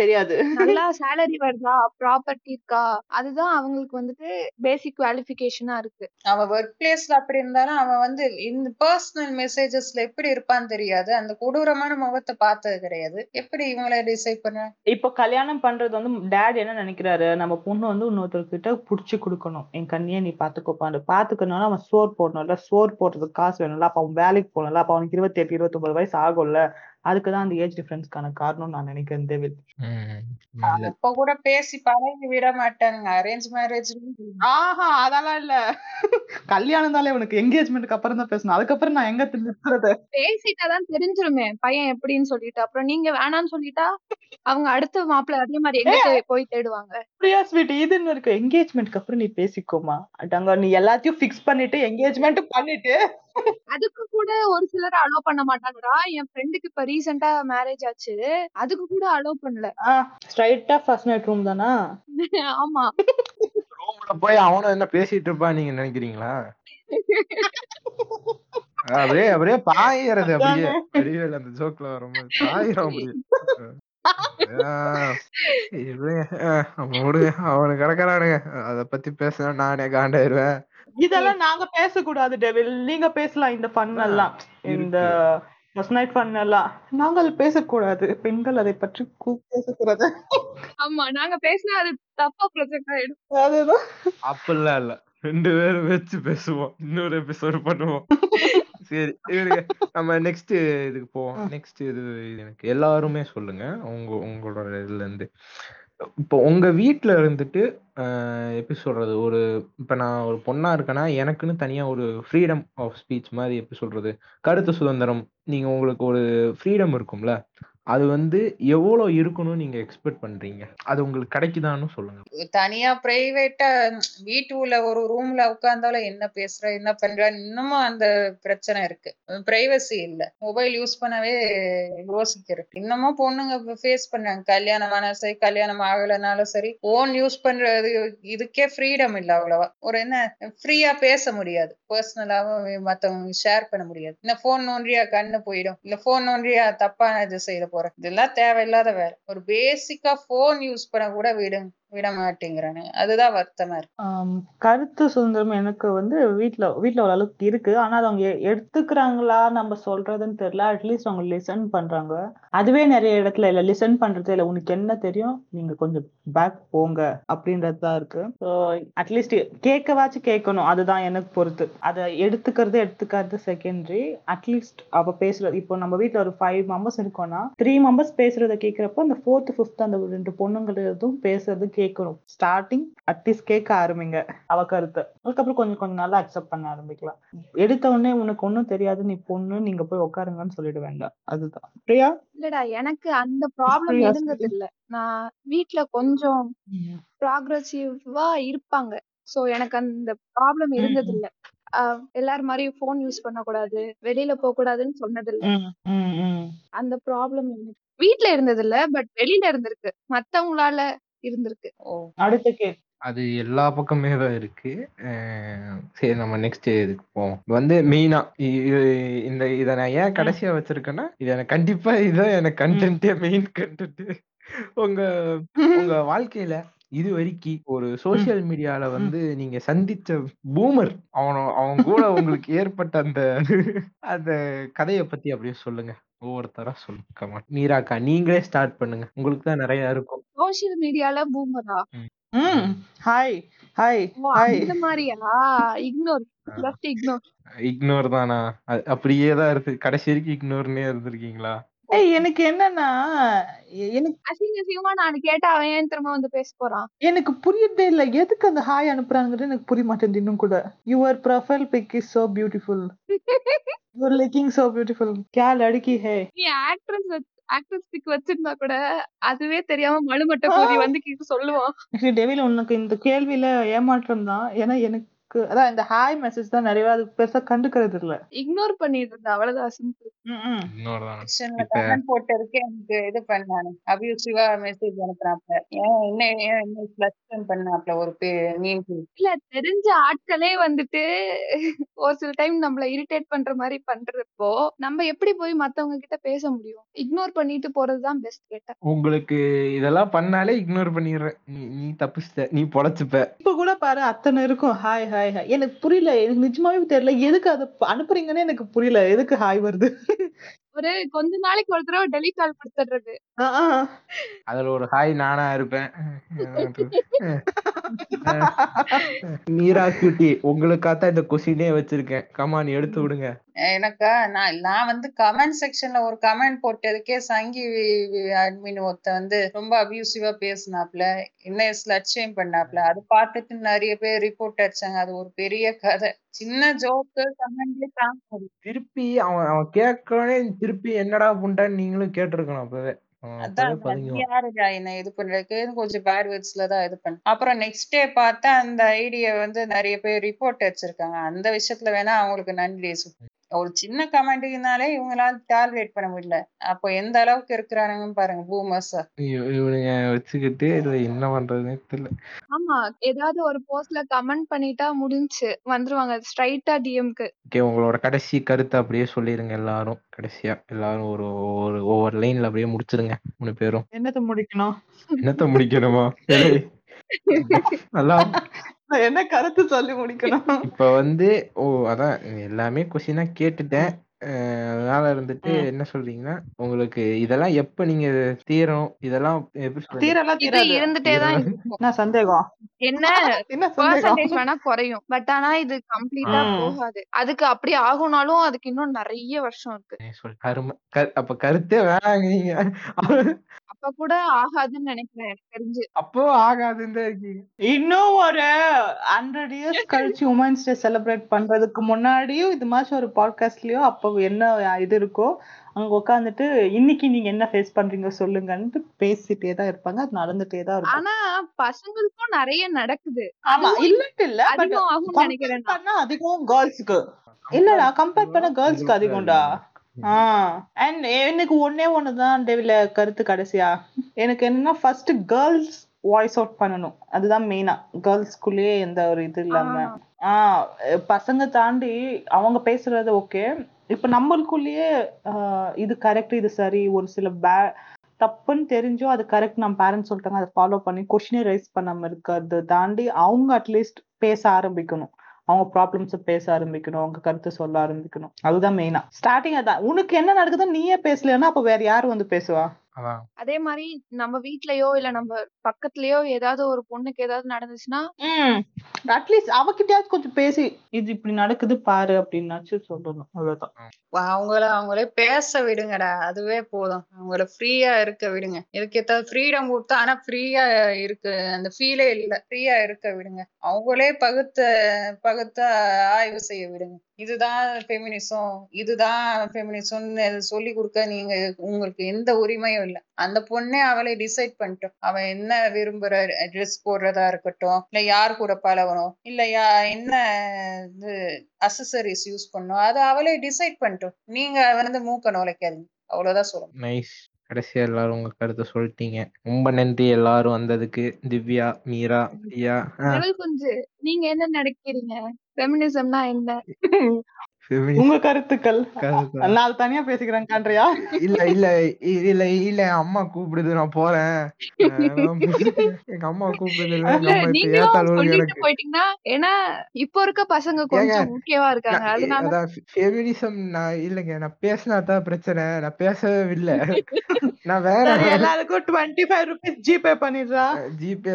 E: தெரியாது.
F: நல்லா சேலரி வருதா? ப்ராப்பர்ட்டி இருக்கா? அதுதான் அவங்களுக்கு வந்துட்டு பேசிக் குவாலிஃபிகேஷனா இருக்கு.
D: அவன் ஒர்க் பிளேஸ்ல அப்படி இருந்தாலும் அவன் வந்து இந்த பர்சனல் மெசேஜஸ்ல எப்படி இருப்பான்னு தெரியாது. அந்த கொடூரமான முகத்தை பார்த்தது கிடையாது. எப்படி இவங்களை டிசைட் பண்ண?
E: இப்போ கல்யாணம் பண்றது வந்து டேட் என்ன நினைக்கிறாரு? நம்ம பொண்ணு வந்து இன்னொருத்தர்கிட்ட புடிச்சு கொடுக்கணும். என் கண்ணியை நீ பாத்துக்கோப்பான்னு பாத்துக்கணும்னா அவன் சோர் போடணும்ல. சோர் போடுறதுக்கு காசு வேணும்ல. அப்ப அவன் வேலைக்கு போகணும்ல. அப்ப அவனுக்கு இருபத்தி எட்டு இருபத்தி ஒன்பது வயசு ஆகும்ல. அதுக்குதான் அந்த ஏஜ் டிஃபரன்ஸ்க்கான காரணம் நான் நினைக்கிறேன் தேவில்
D: அப்ப கூட பேசி பழகி விட மாட்டானுங்க அரேஞ்ச் மேரேஜ்
E: ஆஹா அதெல்லாம் இல்ல. கல்யாணம் தானே உனக்கு என்கேஜ்மெண்ட்க்கு அப்புறம் தான் பேசணும். அதுக்கப்புறம் நான் எங்க நிறுத்துறது
F: பேசிட்டாதான் தெரிஞ்சிருமே. பையன் எப்படின்னு சொல்லிட்டு. அப்புறம் நீங்க வேணாம்னு சொல்லிட்டா அவங்க அடுத்த மாப்பிள்ளை அதே மாதிரி எங்க போய் தேடுவாங்க.
E: பிரியா ஸ்வீட் இதுன்னு இருக்கு? என்கேஜ்மெண்ட்க்கு அப்புறம் நீ பேசிக்கோமா? அட்டாங்க நீ எல்லாத்தையும் ஃபிக்ஸ் பண்ணிட்டு என்கேஜ்மெண்ட் பண்ணிட்டு
F: அதுக்கு கூட ஒரு சிலர் அலோ பண்ண மாட்டாங்கடா. என் ஃப்ரெண்டுக்கு இப்ப ரீசெண்டா மேரேஜ் ஆச்சு. அதுக்கு கூட அலோ பண்ணல.
E: ஸ்ட்ரைட்டா ஃபர்ஸ்ட் நைட் ரூம் தானா?
F: ஆமா.
B: ரூம்ல போய் அவனும் என்ன பேசிட்டு இருப்பா நீங்க நினைக்கிறீங்களா? அப்படியே அப்படியே பாயறது அப்படியே. வடிவேல் அந்த ஜோக்ல வரும்போது. பாயிரம் அப்படியே. அவனுக்கு கிடக்குறானுங்க. அத பத்தி பேசினா நானே காண்டாயிருவேன்.
E: இதெல்லாம் நாங்க பேசக்கூடாது டெவில். நீங்க பேசலாம் இந்த ஃபன் எல்லாம். இந்த ஃபர்ஸ்ட் நைட் ஃபன் எல்லாம். நாங்கள் பேசக்கூடாது. பெண்கள் அதை பற்றி பேசக்கூடாது.
F: ஆமா நாங்க பேசினா அது தப்பா ப்ரொஜெக்ட் ஆயிடும்.
E: அதுதான்.
B: அப்படிலாம் இல்ல. ரெண்டு பேரும் வச்சு பேசுவோம். இன்னொரு எபிசோடு பண்ணுவோம். சரி இருங்க நம்ம நெக்ஸ்ட் இதுக்கு போவோம். நெக்ஸ்ட் இது எனக்கு எல்லாருமே சொல்லுங்க. உங்க உங்களோட இதுல இருந்து. இப்போ உங்க வீட்ல இருந்துட்டு ஆஹ் எப்படி சொல்றது? ஒரு இப்ப நான் ஒரு பொண்ணா இருக்கேன்னா எனக்குன்னு தனியா ஒரு ஃப்ரீடம் ஆஃப் ஸ்பீச் மாதிரி எப்படி சொல்றது? கருத்து சுதந்திரம். நீங்க உங்களுக்கு ஒரு ஃப்ரீடம் இருக்கும்ல? அது வந்து எவ்வளோ இருக்கணும்னு நீங்க எக்ஸ்பெக்ட் பண்றீங்க? அது உங்களுக்கு கிடைக்குதான்னு சொல்லுங்க.
D: தனியா பிரைவேட்டா வீட்டு உள்ள ஒரு ரூம்ல உட்கார்ந்தாலும் என்ன பேசுற என்ன பண்ற இன்னமும் அந்த பிரச்சனை இருக்கு. பிரைவசி இல்ல. மொபைல் யூஸ் பண்ணவே யோசிக்கிறது இன்னமும் பொண்ணுங்க ஃபேஸ் பண்றாங்க. கல்யாணம் ஆனா சரி கல்யாணம் ஆகலைனாலும் சரி போன் யூஸ் பண்றது இதுக்கே ஃப்ரீடம் இல்ல அவ்வளவா. ஒரு என்ன ஃப்ரீயா பேச முடியாது. பர்சனலாவும் மத்தவங்க ஷேர் பண்ண முடியாது. இந்த போன் நோன்றியா கண்ணு போயிடும். இல்ல போன் நோன்றியா தப்பான இது செய்த இதெல்லாம் தேவையில்லாத வேலை. ஒரு பேசிக்கா போன் யூஸ் பண்ண கூட விடுங்க. விட மாட்டேங்கிறானு அதுதான் வருத்தமா இருக்கு.
E: கருத்து சுதந்திரம் எனக்கு வந்து வீட்ல வீட்ல ஓரளவுக்கு இருக்கு. ஆனா அது அவங்க எடுத்துக்கிறாங்களா நம்ம சொல்றதுன்னு தெரியல. அட்லீஸ்ட் அவங்க லிசன் பண்றாங்க. அதுவே நிறைய இடத்துல இல்ல லிசன் பண்றது இல்ல. உனக்கு என்ன தெரியும்? நீங்க கொஞ்சம் பேக் போங்க அப்படின்றதுதான் இருக்கு. ஸோ அட்லீஸ்ட் கேட்கவாச்சும் கேட்கணும். அதுதான் எனக்கு பொறுத்து. அதை எடுத்துக்கிறது எடுத்துக்கிறது செகண்டரி அட்லீஸ்ட் அவ பேசுறது இப்போ நம்ம வீட்ல ஒரு ஃபைவ் மெம்பர்ஸ் இருக்கோம்னா த்ரீ மெம்பர்ஸ் பேசுறத கேட்கிறப்போ அந்த ஃபோர்த் ஃபிஃப்த் அந்த ரெண்டு பொண்ணுங்களும் பேசுறது கேட்கணும் ஸ்டார்டிங் அட்லீஸ்ட் கேட்க ஆரம்பிங்க. அவ கருத்தை. அதுக்கப்புறம் கொஞ்சம் கொஞ்சம் நல்லா அக்செப்ட் பண்ண ஆரம்பிக்கலாம். எடுத்த உடனே உனக்கு ஒன்றும் தெரியாது நீ பொண்ணு நீங்க போய் உட்காருங்கன்னு சொல்லிட வேண்டாம். அதுதான். பிரியா?
F: இல்லடா எனக்கு அந்த ப்ராப்ளம் இருந்தது. இல்ல. நான் வீட்ல கொஞ்சம் ப்ராக்ரசிவா இருப்பாங்க. சோ எனக்கு அந்த ப்ராப்ளம் இருந்தது இல்ல. ஆஹ் எல்லாரும் மாதிரி ஃபோன் யூஸ் பண்ணக்கூடாது வெளியில போக கூடாதுன்னு சொன்னது இல்ல. அந்த ப்ராப்ளம் வீட்ல இருந்தது இல்ல பட் வெளியில இருந்திருக்கு. மத்தவங்களால இருந்திருக்கு.
E: அடுத்த கே
B: அது எல்லா பக்கமே தான் இருக்கு. சரி நம்ம நெக்ஸ்ட் இதுக்கு போவோம். வந்து மெயினா இந்த இதை நான் ஏன் கடைசியா வச்சிருக்கேன்னா இது எனக்கு கண்டிப்பா இதான் எனக்கு கண்டென்ட்டே மெயின் கண்டென்ட் உங்க உங்க வாழ்க்கையில இது வரைக்கும் ஒரு சோஷியல் மீடியால வந்து நீங்க சந்திச்ச பூமர் அவன அவன் கூட உங்களுக்கு ஏற்பட்ட அந்த அந்த கதையை பத்தி அப்படியே சொல்லுங்க. ஒவ்வொருத்தரா கமான் மீராக்கா நீங்களே ஸ்டார்ட் பண்ணுங்க. உங்களுக்கு தான் நிறைய இருக்கும்.
F: சோஷியல் மீடியால பூமரா.
E: ம். ஹாய் ஹாய் ஹாய்
F: அந்த மாதிரியா? இக்னோர் ஜஸ்ட் இக்னோர்
B: இக்னோர் தானா? அப்படியே தான் இருக்கு. கடைசி வரைக்கும் இக்னோர்னே இருந்திருக்கீங்களா?
E: ஏய் எனக்கு என்னன்னா எனக்கு
F: அசிங்க அசிங்கமா நான் கேட்டா அவன் ஏன் திரும்ப வந்து பேச போறான்?
E: எனக்கு புரியதே இல்ல. எதுக்கு அந்த ஹாய் அனுப்புறாங்கிறது எனக்கு புரிய மாட்டேங்குது இன்னும் கூட. Your profile pic is so beautiful your looking so beautiful K லடுக்கி ஹே.
F: நீ ஆக்ட்ரஸ் ஆக்ட்ரஸ் பிக் வச்சிருந்தா கூட அதுவே தெரியாம மழுமட்ட கூதி வந்து கேட்டு சொல்லுவான்.
E: டெவில் உனக்கு இந்த கேள்வியில ஏமாற்றம் தான். ஏன்னா எனக்கு அதான் இந்த ஹாய் மெசேஜ் தான் நிறைய அது பெருசா கண்டுக்கிறது இல்ல
F: இக்னோர் பண்ணிட்டு இருந்தா அவ்வளவுதான் சிம்பிள்
D: கமெண்ட் போட்டதுக்கு எனக்கு இது பண்ணானு அபியூசிவா மெசேஜ் அனுப்புறாப்ல ஏன் என்ன ஏன் என்ன ஃபிளக்ஷன் பண்ணாப்ல ஒரு மீன்
F: இல்ல தெரிஞ்ச ஆட்களே வந்துட்டு ஒரு சில டைம் நம்மள இரிட்டேட் பண்ற மாதிரி பண்றப்போ நம்ம எப்படி போய் மத்தவங்க கிட்ட பேச முடியும்? இக்னோர் பண்ணிட்டு போறதுதான் பெஸ்ட் கேட்டா.
B: உங்களுக்கு இதெல்லாம் பண்ணாலே இக்னோர் பண்ணிடுற நீ நீ தப்பிச்சிட்ட. நீ பொழைச்சுப்ப.
E: இப்ப கூட பாரு அத்தனை இருக்கும். ஹாய் ஹாய் ஹாய் எனக்கு புரியல. எனக்கு நிஜமாவே தெரியல. எதுக்கு அதை அனுப்புறீங்கன்னு எனக்கு புரியல. எதுக்கு ஹாய் வருது?
F: ஒரு கொஞ்ச நாளைக்கு ஒரு தடவை டெலிட் கால் கொடுத்துடுறது.
B: அதுல ஒரு ஹாய் நானா இருப்பேன். மீரா கியூட்டி உங்களுக்காக இந்த கொஸ்டினே வச்சிருக்கேன். கமான் எடுத்து விடுங்க.
D: எனக்கா? நான் நான் வந்து கமெண்ட் செக்ஷன்ல ஒரு கமெண்ட் போட்டதுக்கே சங்கி அட்மின் ஒருத்த வந்து ரொம்ப அபியூசிவா பேசினாப்ல. என்ன லட்சியம் பண்ணாப்ல. அது பார்த்துட்டு நிறைய பேர் ரிப்போர்ட் அடிச்சாங்க. அது ஒரு பெரிய கதை. சின்ன ஜோக்கு கமெண்ட்லயே தாங்க முடியும்
B: திருப்பி அவன் அவன் கேட்கவே திருப்பி என்னடா புண்டான்னு நீங்களும் கேட்டிருக்கணும் அப்பவே. அவன்
D: அதான்
B: அப்பவே
D: நீ
B: பதுங்குவான்
D: யாருடா என்ன இது பண்றதுக்கு. கொஞ்சம் பேட் வேர்ட்ஸ்ல தான் இது பண்ண. அப்புறம் நெக்ஸ்ட் டே பார்த்தா அந்த ஐடியா வந்து நிறைய பேர் ரிப்போர்ட் அடிச்சிருக்காங்க. அந்த விஷயத்துல வேணா அவங்களுக்கு நன்றி. ஒரு சின்ன கமெண்ட்டுக்குனாலே இவங்களால டாலரேட் பண்ண முடியல. அப்போ எந்த அளவுக்கு இருக்கிறானுங்கன்னு பாருங்க பூமர்ஸ்
B: இவ- இவனுங்க வச்சுக்கிட்டு இதுல என்ன பண்றதுன்னே தெரியல.
F: ஆமா ஏதாவது ஒரு போஸ்ட்ல கமெண்ட் பண்ணிட்டா முடிஞ்சுச்சு வந்துருவாங்க. ஸ்ட்ரைட்டா டிஎம்க்கு
B: ஓகே உங்களோட கடைசி கருத்தை அப்படியே சொல்லிருங்க எல்லாரும். கடைசியா எல்லாரும் ஒரு ஒரு ஒவ்வொரு லைன்ல அப்படியே முடிச்சிருங்க மூணு பேரும்.
E: என்னத்த முடிக்கணும்?
B: என்னத்த முடிக்கணுமா? நல்லா
E: என்ன கருத்து சொல்லி முடிக்கணும்?
B: இப்ப வந்து ஓ அதான் எல்லாமே கொஸ்டினா கேட்டுட்டேன். அதனால இருந்துட்டு. என்ன சொல்றீங்கன்னா உங்களுக்கு இதெல்லாம் எப்ப நீங்க தீரும்? இதெல்லாம் எப்படி
E: தீரலாம்
F: இருந்துட்டே தான்
E: என்ன சந்தேகம்?
F: என்ன பெர்சன்டேஜ் வேணா குறையும். பட் ஆனா இது கம்ப்ளீட்டா. போகாது. அதுக்கு அப்படி ஆகுனாலும் அதுக்கு இன்னும் நிறைய வருஷம் இருக்கு.
B: அப்ப கருத்தே வேணாங்க நீங்க.
F: அப்ப கூட ஆகாதுன்னு நினைக்கிறேன் எனக்கு தெரிஞ்சு.
B: அப்போ ஆகாதுன்னு தான் இருக்கீங்க
E: இன்னும் ஒரு ஹண்ட்ரட் இயர்ஸ் கழிச்சு உமன்ஸ் டே செலிப்ரேட் பண்றதுக்கு முன்னாடியும் இது மாதிரி ஒரு பாட்காஸ்ட்லயோ அப்போ என்ன இது இருக்கோ அங்க உட்காந்துட்டு இன்னைக்கு நீங்க என்ன ஃபேஸ் பண்றீங்க சொல்லுங்கன்ட்டு பேசிட்டே தான் இருப்பாங்க. அது நடந்துட்டே தான் இருக்கும்.
F: ஆனா பசங்களுக்கும் நிறைய நடக்குது.
E: ஆமா
F: அதுவும்
E: இல்லட்டு இல்ல பட்
F: அதிகம் ஆகும்னு
E: கம்பேர்
F: நினைக்கிறேன்
E: அதிகம் கேர்ள்ஸ்க்கு இல்லடா கம்பேர் பண்ண கேர்ள்ஸ்க்கு அதிகம்டா. அண்ட் எனக்கு ஒன்னே ஒண்ணுதான் டெவில கருத்து கடைசியா. எனக்கு என்னன்னா ஃபர்ஸ்ட் கேர்ள்ஸ் வாய்ஸ் அவுட் பண்ணணும். அதுதான் மெயினா கேர்ள்ஸ்குள்ளேயே எந்த ஒரு இது இல்லாம. ஆஹ் பசங்க தாண்டி அவங்க பேசுறது ஓகே இப்ப நம்மளுக்குள்ளேயே இது கரெக்ட் இது சரி ஒரு சில பே தப்புன்னு தெரிஞ்சோ அது கரெக்ட் நம்ம பேரண்ட்ஸ் சொல்லிட்டாங்க அதை ஃபாலோ பண்ணி கொஸ்டினே ரைஸ் பண்ணாம இருக்கிறது தாண்டி அவங்க அட்லீஸ்ட் பேச ஆரம்பிக்கணும். அவங்க ப்ராப்ளம்ஸ் பேச ஆரம்பிக்கணும் அவங்க கருத்தை சொல்ல ஆரம்பிக்கணும். அதுதான் மெயினா ஸ்டார்டிங் அதான். உனக்கு என்ன நடக்குதுன்னு நீயே பேசலன்னா அப்ப வேற யாரு வந்து பேசுவா?
B: அதான்.
F: அதே மாதிரி நம்ம வீட்லயோ இல்ல நம்ம பக்கத்துலயோ ஏதாவது ஒரு பொண்ணுக்கு ஏதாவது நடந்துச்சுன்னா
E: ம். அட்லீஸ்ட் அவகிட்டயாவது கொஞ்சம் பேசி இது இப்படி நடக்குது பாரு அப்படின்னாச்சும் சொல்லணும். அவ்வளவுதான்.
D: அவங்கள அவங்களே பேச விடுங்கடா. அதுவே போதும். அவங்கள ஃப்ரீயா இருக்க விடுங்க. இதுக்கு ஏதாவது ஃப்ரீடம் கொடுத்தா ஆனா ஃப்ரீயா இருக்கு. அந்த ஃபீலே இல்ல. ஃப்ரீயா இருக்க விடுங்க. அவங்களே பகுத்த பகுத்த ஆய்வு செய்ய விடுங்க. இதுதான் ஃபெமினிசம் இதுதான் ஃபெமினிசம்னு சொல்லி கொடுக்க நீங்க உங்களுக்கு எந்த உரிமையும் இல்ல. அந்த பொண்ணே அவளே டிசைட் பண்ணிட்டோம். அவன் என்ன விரும்புற ட்ரெஸ் போடுறதா இருக்கட்டும் இல்ல யார் கூட பழகணும் இல்ல யா என்ன இது அசசரிஸ் யூஸ் பண்ணும் அதை அவளே டிசைட் பண்ணிட்டோம். நீங்க வந்து மூக்க நுழைக்காதீங்க. அவ்வளவுதான் சொல்லணும்.
B: நைஸ் கடைசியா எல்லாரும் உங்க கருத்தை சொல்லிட்டீங்க. ரொம்ப நன்றி எல்லாரும் வந்ததுக்கு. திவ்யா மீரா
F: குஞ்சு நீங்க என்ன நினைக்கிறீங்க? ஃபெமினிசம்னா என்ன
E: உங்க கருத்துக்கள்.
B: கருத்து.
E: நான் தனியா பேசிக்கிறேன் காண்றியா
B: இல்ல இல்ல இ- இல்ல இல்ல அம்மா கூப்பிடுது நான் போறேன். எங்க அம்மா கூப்பிடுது
F: போயிட்டீங்கன்னா ஏன்னா இப்போ இருக்க பசங்க கொஞ்சம் முக்கியமா இருக்காங்க
B: நான்
F: அதனால
B: ஃபெமினிசம் நான் இல்லைங்க நான் பேசினா தான் பிரச்சனை நான் பேசவே இல்லை நான் வேற
E: எல்லாருக்கும் டுவெண்ட்டி ஃபைவ் ருபீஸ் ஜிபே பண்ணிடுறா.
B: ஜிபே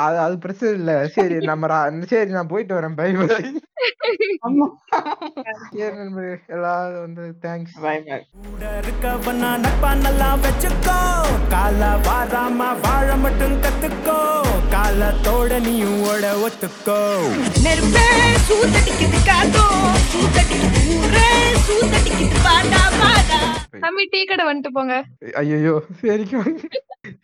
B: அது அது பிரச்சனை இல்ல. சரி நம்ம சரி நான் போயிட்டு வரேன் பை பை எல்லாரும் வந்து தேங்க்ஸ்
E: பை பை
J: கூட இருக்கவனா நட்பா நல்லா வச்சுக்கோ. கால வாராம வாழ மட்டும் கத்துக்கோ. காலத்தோட நீயும் ஓட ஒத்துக்கோ.
K: நெருப்பே சூத்தடிக்குது காத்தோ. சூத்தடிக்குது ஊரே சூத்தடிக்குது பாடா பாடா.
F: தம்பி டீ கடை வந்துட்டு போங்க.
B: ஐயோ சரிங்க